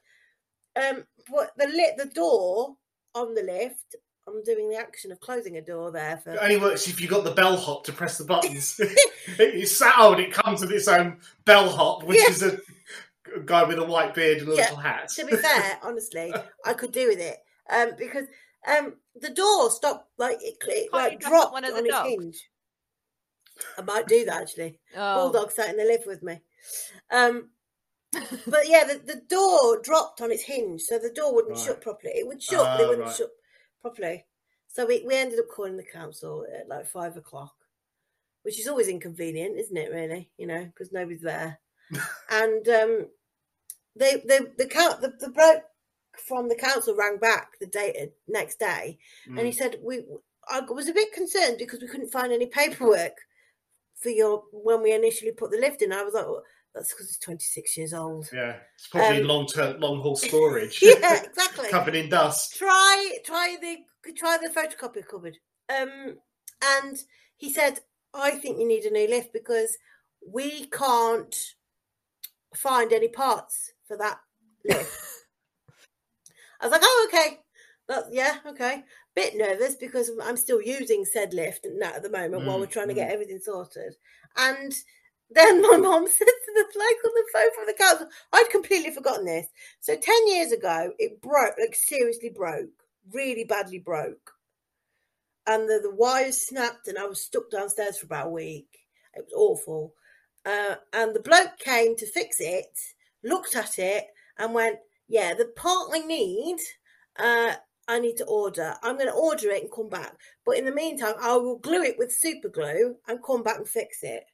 Um, but the lit the door on the lift. I'm doing the action of closing a door there for It only works if you've got the bellhop to press the buttons. *laughs* *laughs* it's so old, it comes with its own bellhop, which Yeah. is a guy with a white beard and a Yeah. little hat. to be fair, *laughs* honestly, I could do with it. Um, because um, the door stopped, like it, it like dropped one of on the its dogs? hinge. I might do that actually. Oh. Bulldog sat in the lift with me. Um, but yeah, the, the door dropped on its hinge, so the door wouldn't Right. shut properly. It would shut, but it Ah, wouldn't right. shut properly. So we, we ended up calling the council at like five o'clock, which is always inconvenient, isn't it? Really, you know, because nobody's there. *laughs* and um, they the the count the, the bloke from the council rang back the day next day, and he Mm. said we. I was a bit concerned because we couldn't find any paperwork for your when we initially put the lift in. I was like, well, that's because it's 26 years old. Yeah, it's probably Um, long term, long haul *laughs* storage. yeah, *laughs* exactly. covered in dust. try try the try the photocopy cupboard. Um, and he said, I think you need a new lift because we can't find any parts for that lift. I was like, oh, okay. Yeah, okay. Bit nervous because I'm still using said lift and that at the moment while Mm, we're trying to get everything sorted. And then my *laughs* mom said to the bloke on the phone from the council, I'd completely forgotten this. So 10 years ago, it broke, like seriously broke, really badly broke. And the, the wires snapped, and I was stuck downstairs for about a week. It was awful. Uh, and the bloke came to fix it, looked at it, and went, Yeah, the part I need, uh, I need to order. I'm going to order it and come back. But in the meantime, I will glue it with super glue and come back and fix it.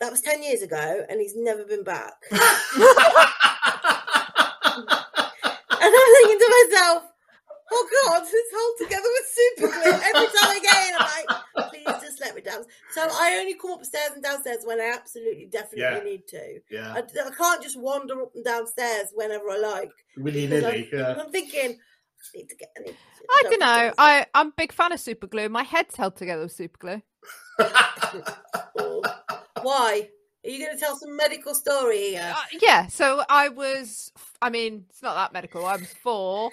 That was 10 years ago, and he's never been back. *laughs* *laughs* And I'm thinking to myself, oh God, it's held together with super glue. Every time I get in, I'm like, please just let me down. So I only come upstairs and downstairs when I absolutely definitely Yeah. need to. yeah, I, I can't just wander up and downstairs whenever I like. willy because nilly. I'm, Yeah. I'm thinking, I need to get. I, need to I don't know. I I'm a big fan of super glue. My head's held together with super glue. *laughs* Why? Are you going to tell some medical story here? Uh, yeah. So I was. I mean, it's not that medical. I was four.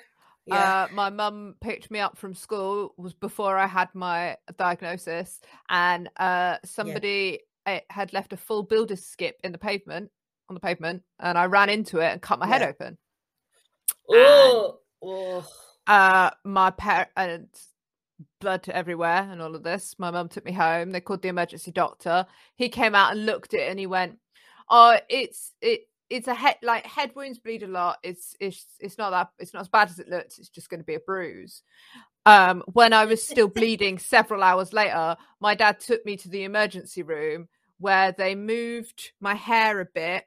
Yeah. Uh, my mum picked me up from school. Was before I had my diagnosis, and uh, somebody uh, had left a full builder's skip in the pavement on the pavement, and I ran into it and cut my head open. oh. oh. uh my parents blood everywhere and all of this my mum took me home they called the emergency doctor he came out and looked at it and he went oh it's it it's a head like head wounds bleed a lot it's it's it's not that it's not as bad as it looks it's just going to be a bruise um when i was still *laughs* bleeding several hours later my dad took me to the emergency room where they moved my hair a bit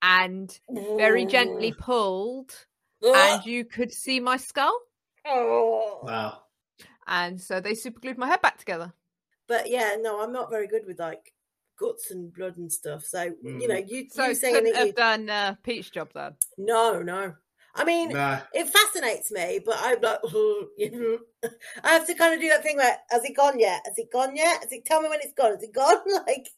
and very gently pulled and *gasps* you could see my skull Oh. wow. and so they super glued my head back together. But yeah, no, I'm not very good with like guts and blood and stuff. So you know, you so you saying couldn't have you done uh, Pete's job then. no, no. I mean, Nah. it fascinates me, but I'm like, *laughs* I have to kind of do that thing like, has it gone yet? Has it gone yet? Has it tell me when it's gone? Has it gone? *laughs* Like,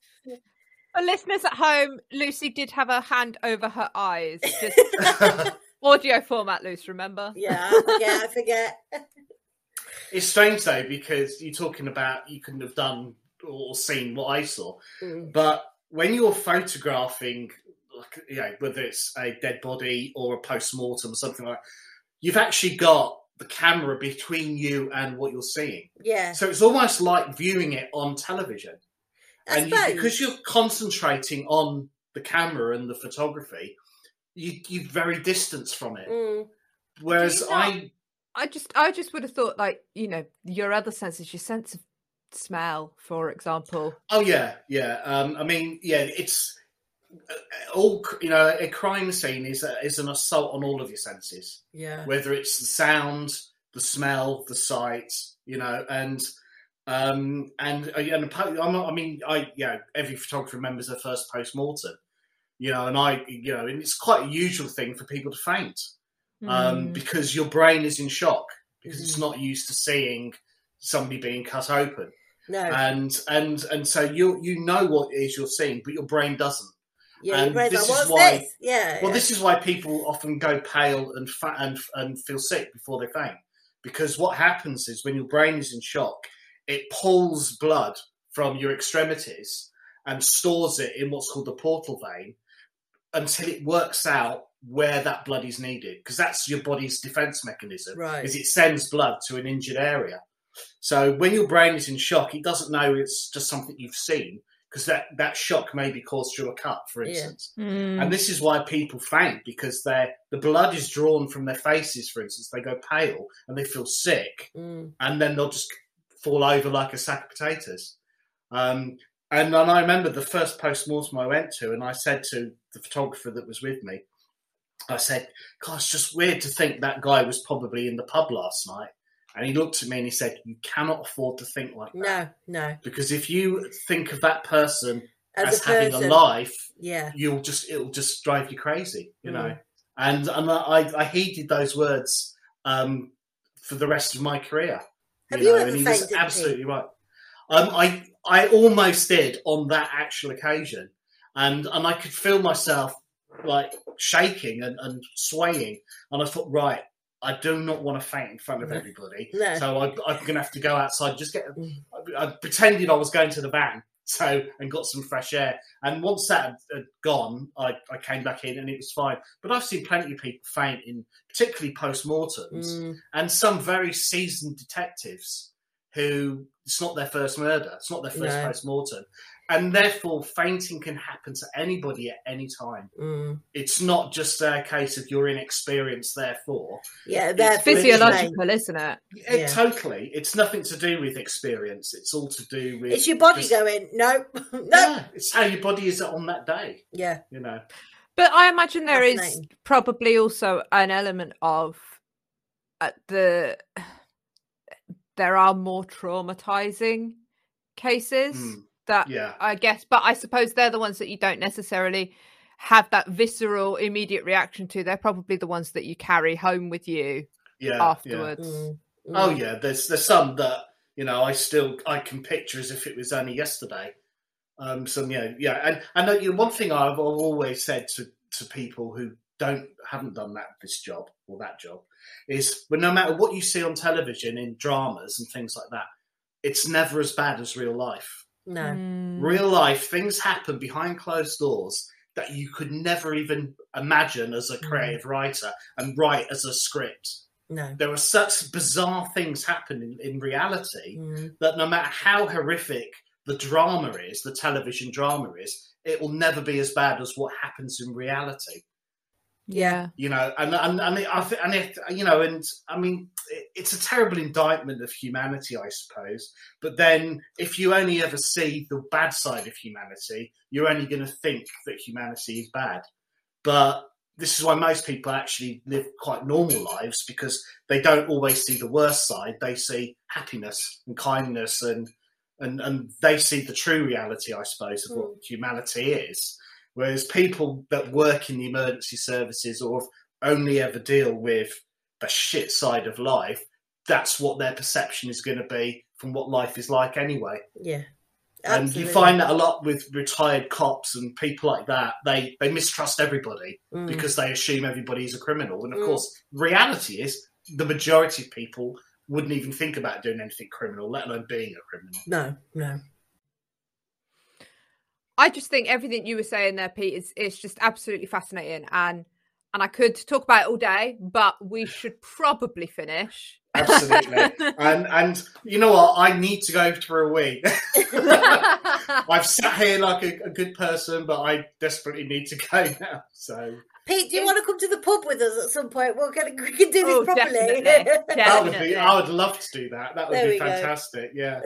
For listeners at home, Lucy did have her hand over her eyes. Just *laughs* audio format, Lucy. Remember? yeah, yeah, I forget. It's strange though because you're talking about you couldn't have done or seen what I saw, Mm. but when you're photographing, like you know, whether it's a dead body or a post mortem or something like, that, you've actually got the camera between you and what you're seeing. Yeah, So it's almost like viewing it on television, I and you, because you're concentrating on the camera and the photography, you you're very distanced from it. Mm. Whereas you I I just, I just would have thought, like, you know, your other senses, your sense of smell, for example. Oh yeah, yeah. Um, I mean, yeah, it's uh, all you know. A crime scene is a, is an assault on all of your senses, yeah, whether it's the sound, the smell, the sight. You know, and um, and uh, and I'm not, I mean, I yeah, every photographer remembers their first post mortem. You know, and I, you know, and it's quite a usual thing for people to faint um, Mm. because your brain is in shock because Mm-hmm. it's not used to seeing somebody being cut open no, and and and so you you know what it is you're seeing, but your brain doesn't. yeah. And this like, is why- this? Yeah, Well, yeah. this is why people often go pale and fat and and feel sick before they faint, because what happens is when your brain is in shock, it pulls blood from your extremities and stores it in what's called the portal vein until it works out where that blood is needed, because that's your body's defense mechanism right. is it sends blood to an injured area. So when your brain is in shock, it doesn't know it's just something you've seen because that, that shock may be caused through a cut, for Yeah. instance. Mm. And this is why people faint because they the blood is drawn from their faces, for instance. They go pale and they feel sick, Mm. and then they'll just fall over like a sack of potatoes. Um, And I remember the first post mortem I went to, and I said to the photographer that was with me, I said, God, it's just weird to think that guy was probably in the pub last night. And he looked at me and he said, You cannot afford to think like that. No, no. Because if you think of that person As, as, a having person, a life, yeah, you'll just it'll just drive you crazy, you Mm. know. And and I, I heeded those words um, for the rest of my career. Have you know, ever and he was absolutely right. Um, I I almost did on that actual occasion, and and I could feel myself like shaking and, and swaying, and I thought, right, I do not want to faint in front of No. everybody, No. so I, I'm going to have to go outside. Just get. Mm. I, I pretended I was going to the van, so and got some fresh air. And once that had, had gone, I, I came back in and it was fine. But I've seen plenty of people faint in particularly post mortems Mm, and some very seasoned detectives who it's not their first murder, it's not their first No. post mortem, and therefore fainting can happen to anybody at any time. mm. It's not just a case of you're inexperienced, therefore. Yeah, It's that's Physiological, isn't it? It, Yeah. Totally, it's nothing to do with experience. It's all to do with It's your body just- going, no, no. *laughs* Yeah, it's how your body is on that day. Yeah, You know. But I imagine there is probably also an element of uh, the *sighs* there are more traumatizing cases Mm, that yeah. I guess, but I suppose they're the ones that you don't necessarily have that visceral immediate reaction to. They're probably the ones that you carry home with you Yeah. yeah. afterwards. Mm, Oh mm. yeah, there's there's some that you know I still I can picture as if it was only yesterday. Um, some yeah, yeah, and and uh, you know, one thing I've always said to to people who don't haven't done that this job or that job is, well, no matter what you see on television in dramas and things like that, it's never as bad as real life. No, Mm. Real life things happen behind closed doors that you could never even imagine as a creative writer and write as a script no. there are such bizarre things happening in reality Mm, that no matter how horrific the drama is, the television drama is, it will never be as bad as what happens in reality. Yeah. You know, and and and it, I th- and it, you know, and I mean, it, it's a terrible indictment of humanity, I suppose. But then, if you only ever see the bad side of humanity, you're only going to think that humanity is bad. But this is why most people actually live quite normal lives because they don't always see the worst side. They see happiness and kindness and and and they see the true reality, I suppose, of what mm. humanity is. Whereas people that work in the emergency services or only ever deal with the shit side of life, that's what their perception is going to be from what life is like anyway. yeah. And you find that a lot with retired cops and people like that. They they mistrust everybody Mm, because they assume everybody is a criminal. And of Mm. course, reality is the majority of people wouldn't even think about doing anything criminal, let alone being a criminal. no, no. I just think everything you were saying there, Pete, is is just absolutely fascinating, and and I could talk about it all day, but we should probably finish. Absolutely. *laughs* and and you know what? I need to go for a wee. *laughs* I've sat here like a, a good person, but I desperately need to go now. So Pete, do you want to come to the pub with us at some point? We'll get, we can do this Oh, properly. definitely. *laughs* that would be. I would love to do that. That would There be we go. fantastic. Yeah.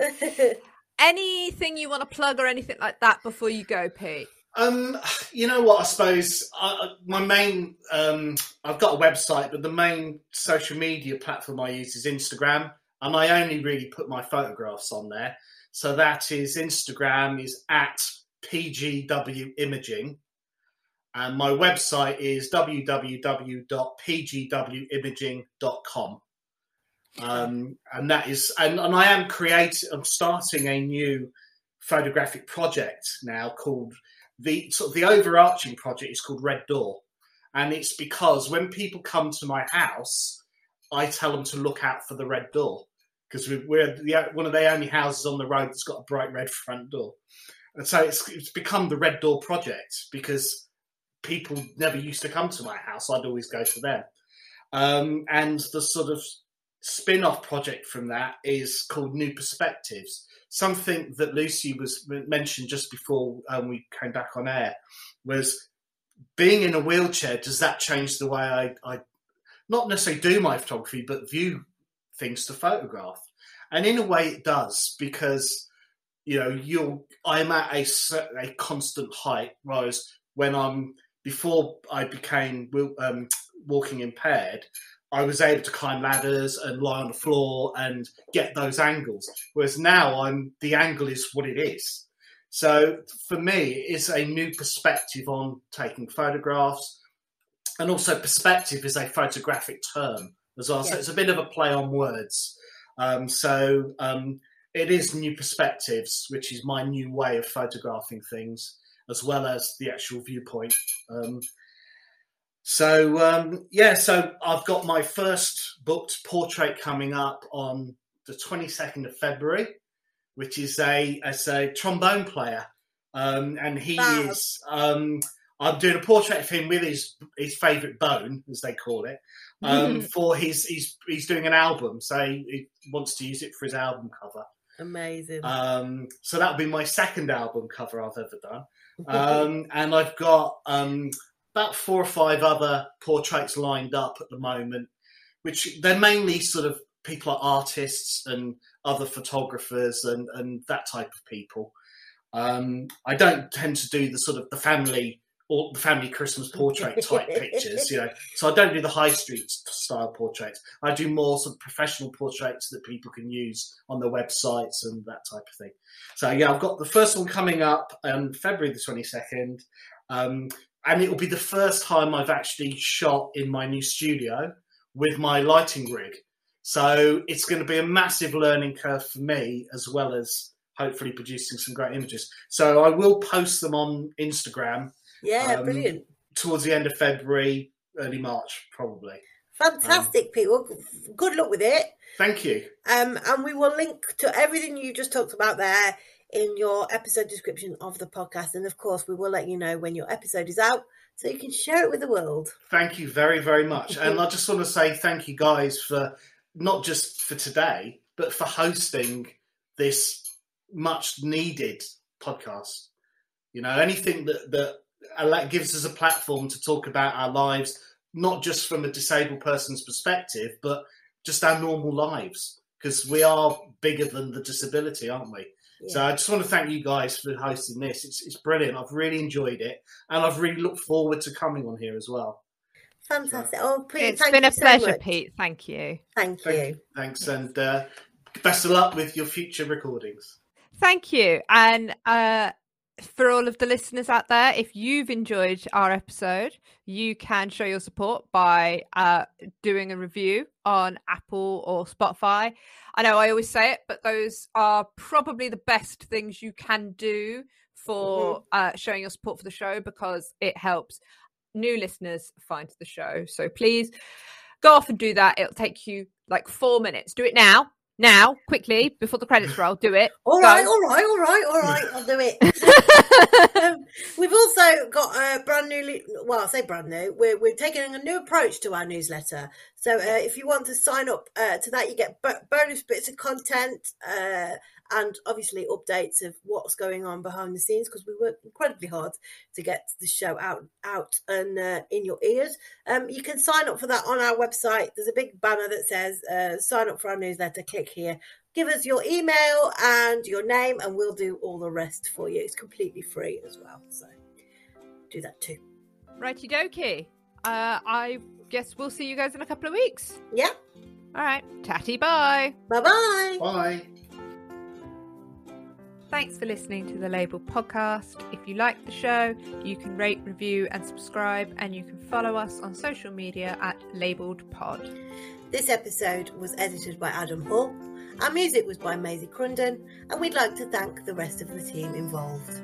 Anything you want to plug or anything like that before you go, Pete? Um, you know what? I suppose I, my main. Um, I've got a website, but the main social media platform I use is Instagram, and I only really put my photographs on there. So that is Instagram is at pgw imaging, and my website is www.pgwimaging.com. Um, and that is, and, and I am creating. I'm starting a new photographic project now called the sort of the overarching project is called Red Door, and it's because when people come to my house, I tell them to look out for the red door because we, we're the, one of the only houses on the road that's got a bright red front door, and so it's it's become the Red Door project because people never used to come to my house. I'd always go to them, um, and the sort of spin-off project from that is called New Perspectives something that Lucy was mentioned just before um, we came back on air was being in a wheelchair. Does that change the way I, I not necessarily do my photography, but view things to photograph? And in a way, it does because you know, you'll I'm at a a constant height, whereas when I'm before I became um, walking impaired, I was able to climb ladders and lie on the floor and get those angles. Whereas now I'm the angle is what it is. So for me, it's a new perspective on taking photographs, and also perspective is a photographic term as well. So it's a bit of a play on words. Um, so um, it is new perspectives, which is my new way of photographing things, as well as the actual viewpoint. Um, so um, yeah, so I've got my first booked portrait coming up on the 22nd of February, which is a as a trombone player, um, and he is. Um, I'm doing a portrait of him with his his favourite bone, as they call it, um, *laughs* for his he's he's doing an album, so he, he wants to use it for his album cover. Amazing. Um, so that'll be my second album cover I've ever done. *laughs* Um, and I've got um, about four or five other portraits lined up at the moment, which they're mainly sort of people are artists and other photographers and, and that type of people. Um, I don't tend to do the sort of the family or the family Christmas portrait *laughs* type pictures, you know. So I don't do the high street style portraits. I do more sort of professional portraits that people can use on their websites and that type of thing. So yeah, I've got the first one coming up on February the twenty second, um, and it will be the first time I've actually shot in my new studio with my lighting rig. So it's going to be a massive learning curve for me, as well as hopefully producing some great images. So I will post them on Instagram yeah, um, brilliant. towards the end of February, early March, probably. Fantastic, Pete. Well, good luck with it. Thank you. Um, and we will link to everything you just talked about there in your episode description of the podcast. And of course, we will let you know when your episode is out so you can share it with the world. Thank you very, very much. *laughs* And I just want to say thank you guys for not just for today, but for hosting this much needed podcast. You know, anything that that gives us a platform to talk about our lives, not just from a disabled person's perspective, but just our normal lives, because we are bigger than the disability, aren't we? So I just want to thank you guys for hosting this. It's, it's brilliant. I've really enjoyed it, and I've really looked forward to coming on here as well. Fantastic. Oh, Pete, It's thank been you a so pleasure, much. Pete. Thank you. Thank Thank you. you. Thanks, and uh, best of luck with your future recordings. Thank you. And uh, for all of the listeners out there, if you've enjoyed our episode, you can show your support by uh, doing a review on Apple or Spotify. I know I always say it, but those are probably the best things you can do for uh, showing your support for the show because it helps new listeners find the show. So please go off and do that. It'll take you like four minutes. Do it now. Now, quickly, before the credits roll, do it. All Go. right, all right, all right, all right. I'll do it. *laughs* um, we've also got a brand new, well, I say brand new. We're we're taking a new approach to our newsletter. So uh, if you want to sign up uh, to that, you get bo- bonus bits of content uh, and obviously updates of what's going on behind the scenes because we work incredibly hard to get the show out out and uh, in your ears. Um, you can sign up for that on our website. There's a big banner that says uh, "Sign up for our newsletter." Click here give us your email and your name and we'll do all the rest for you it's completely free as well so do that too Righty dokie. Uh, I guess we'll see you guys in a couple of weeks. yeah All right. Tatty bye. bye bye Bye. Thanks for listening to the Label podcast. If you like the show, you can rate, review, and subscribe, and you can follow us on social media at Labeled Pod. this episode was edited by adam Hull. our music was by Maisy crunden and we'd like to thank the rest of the team involved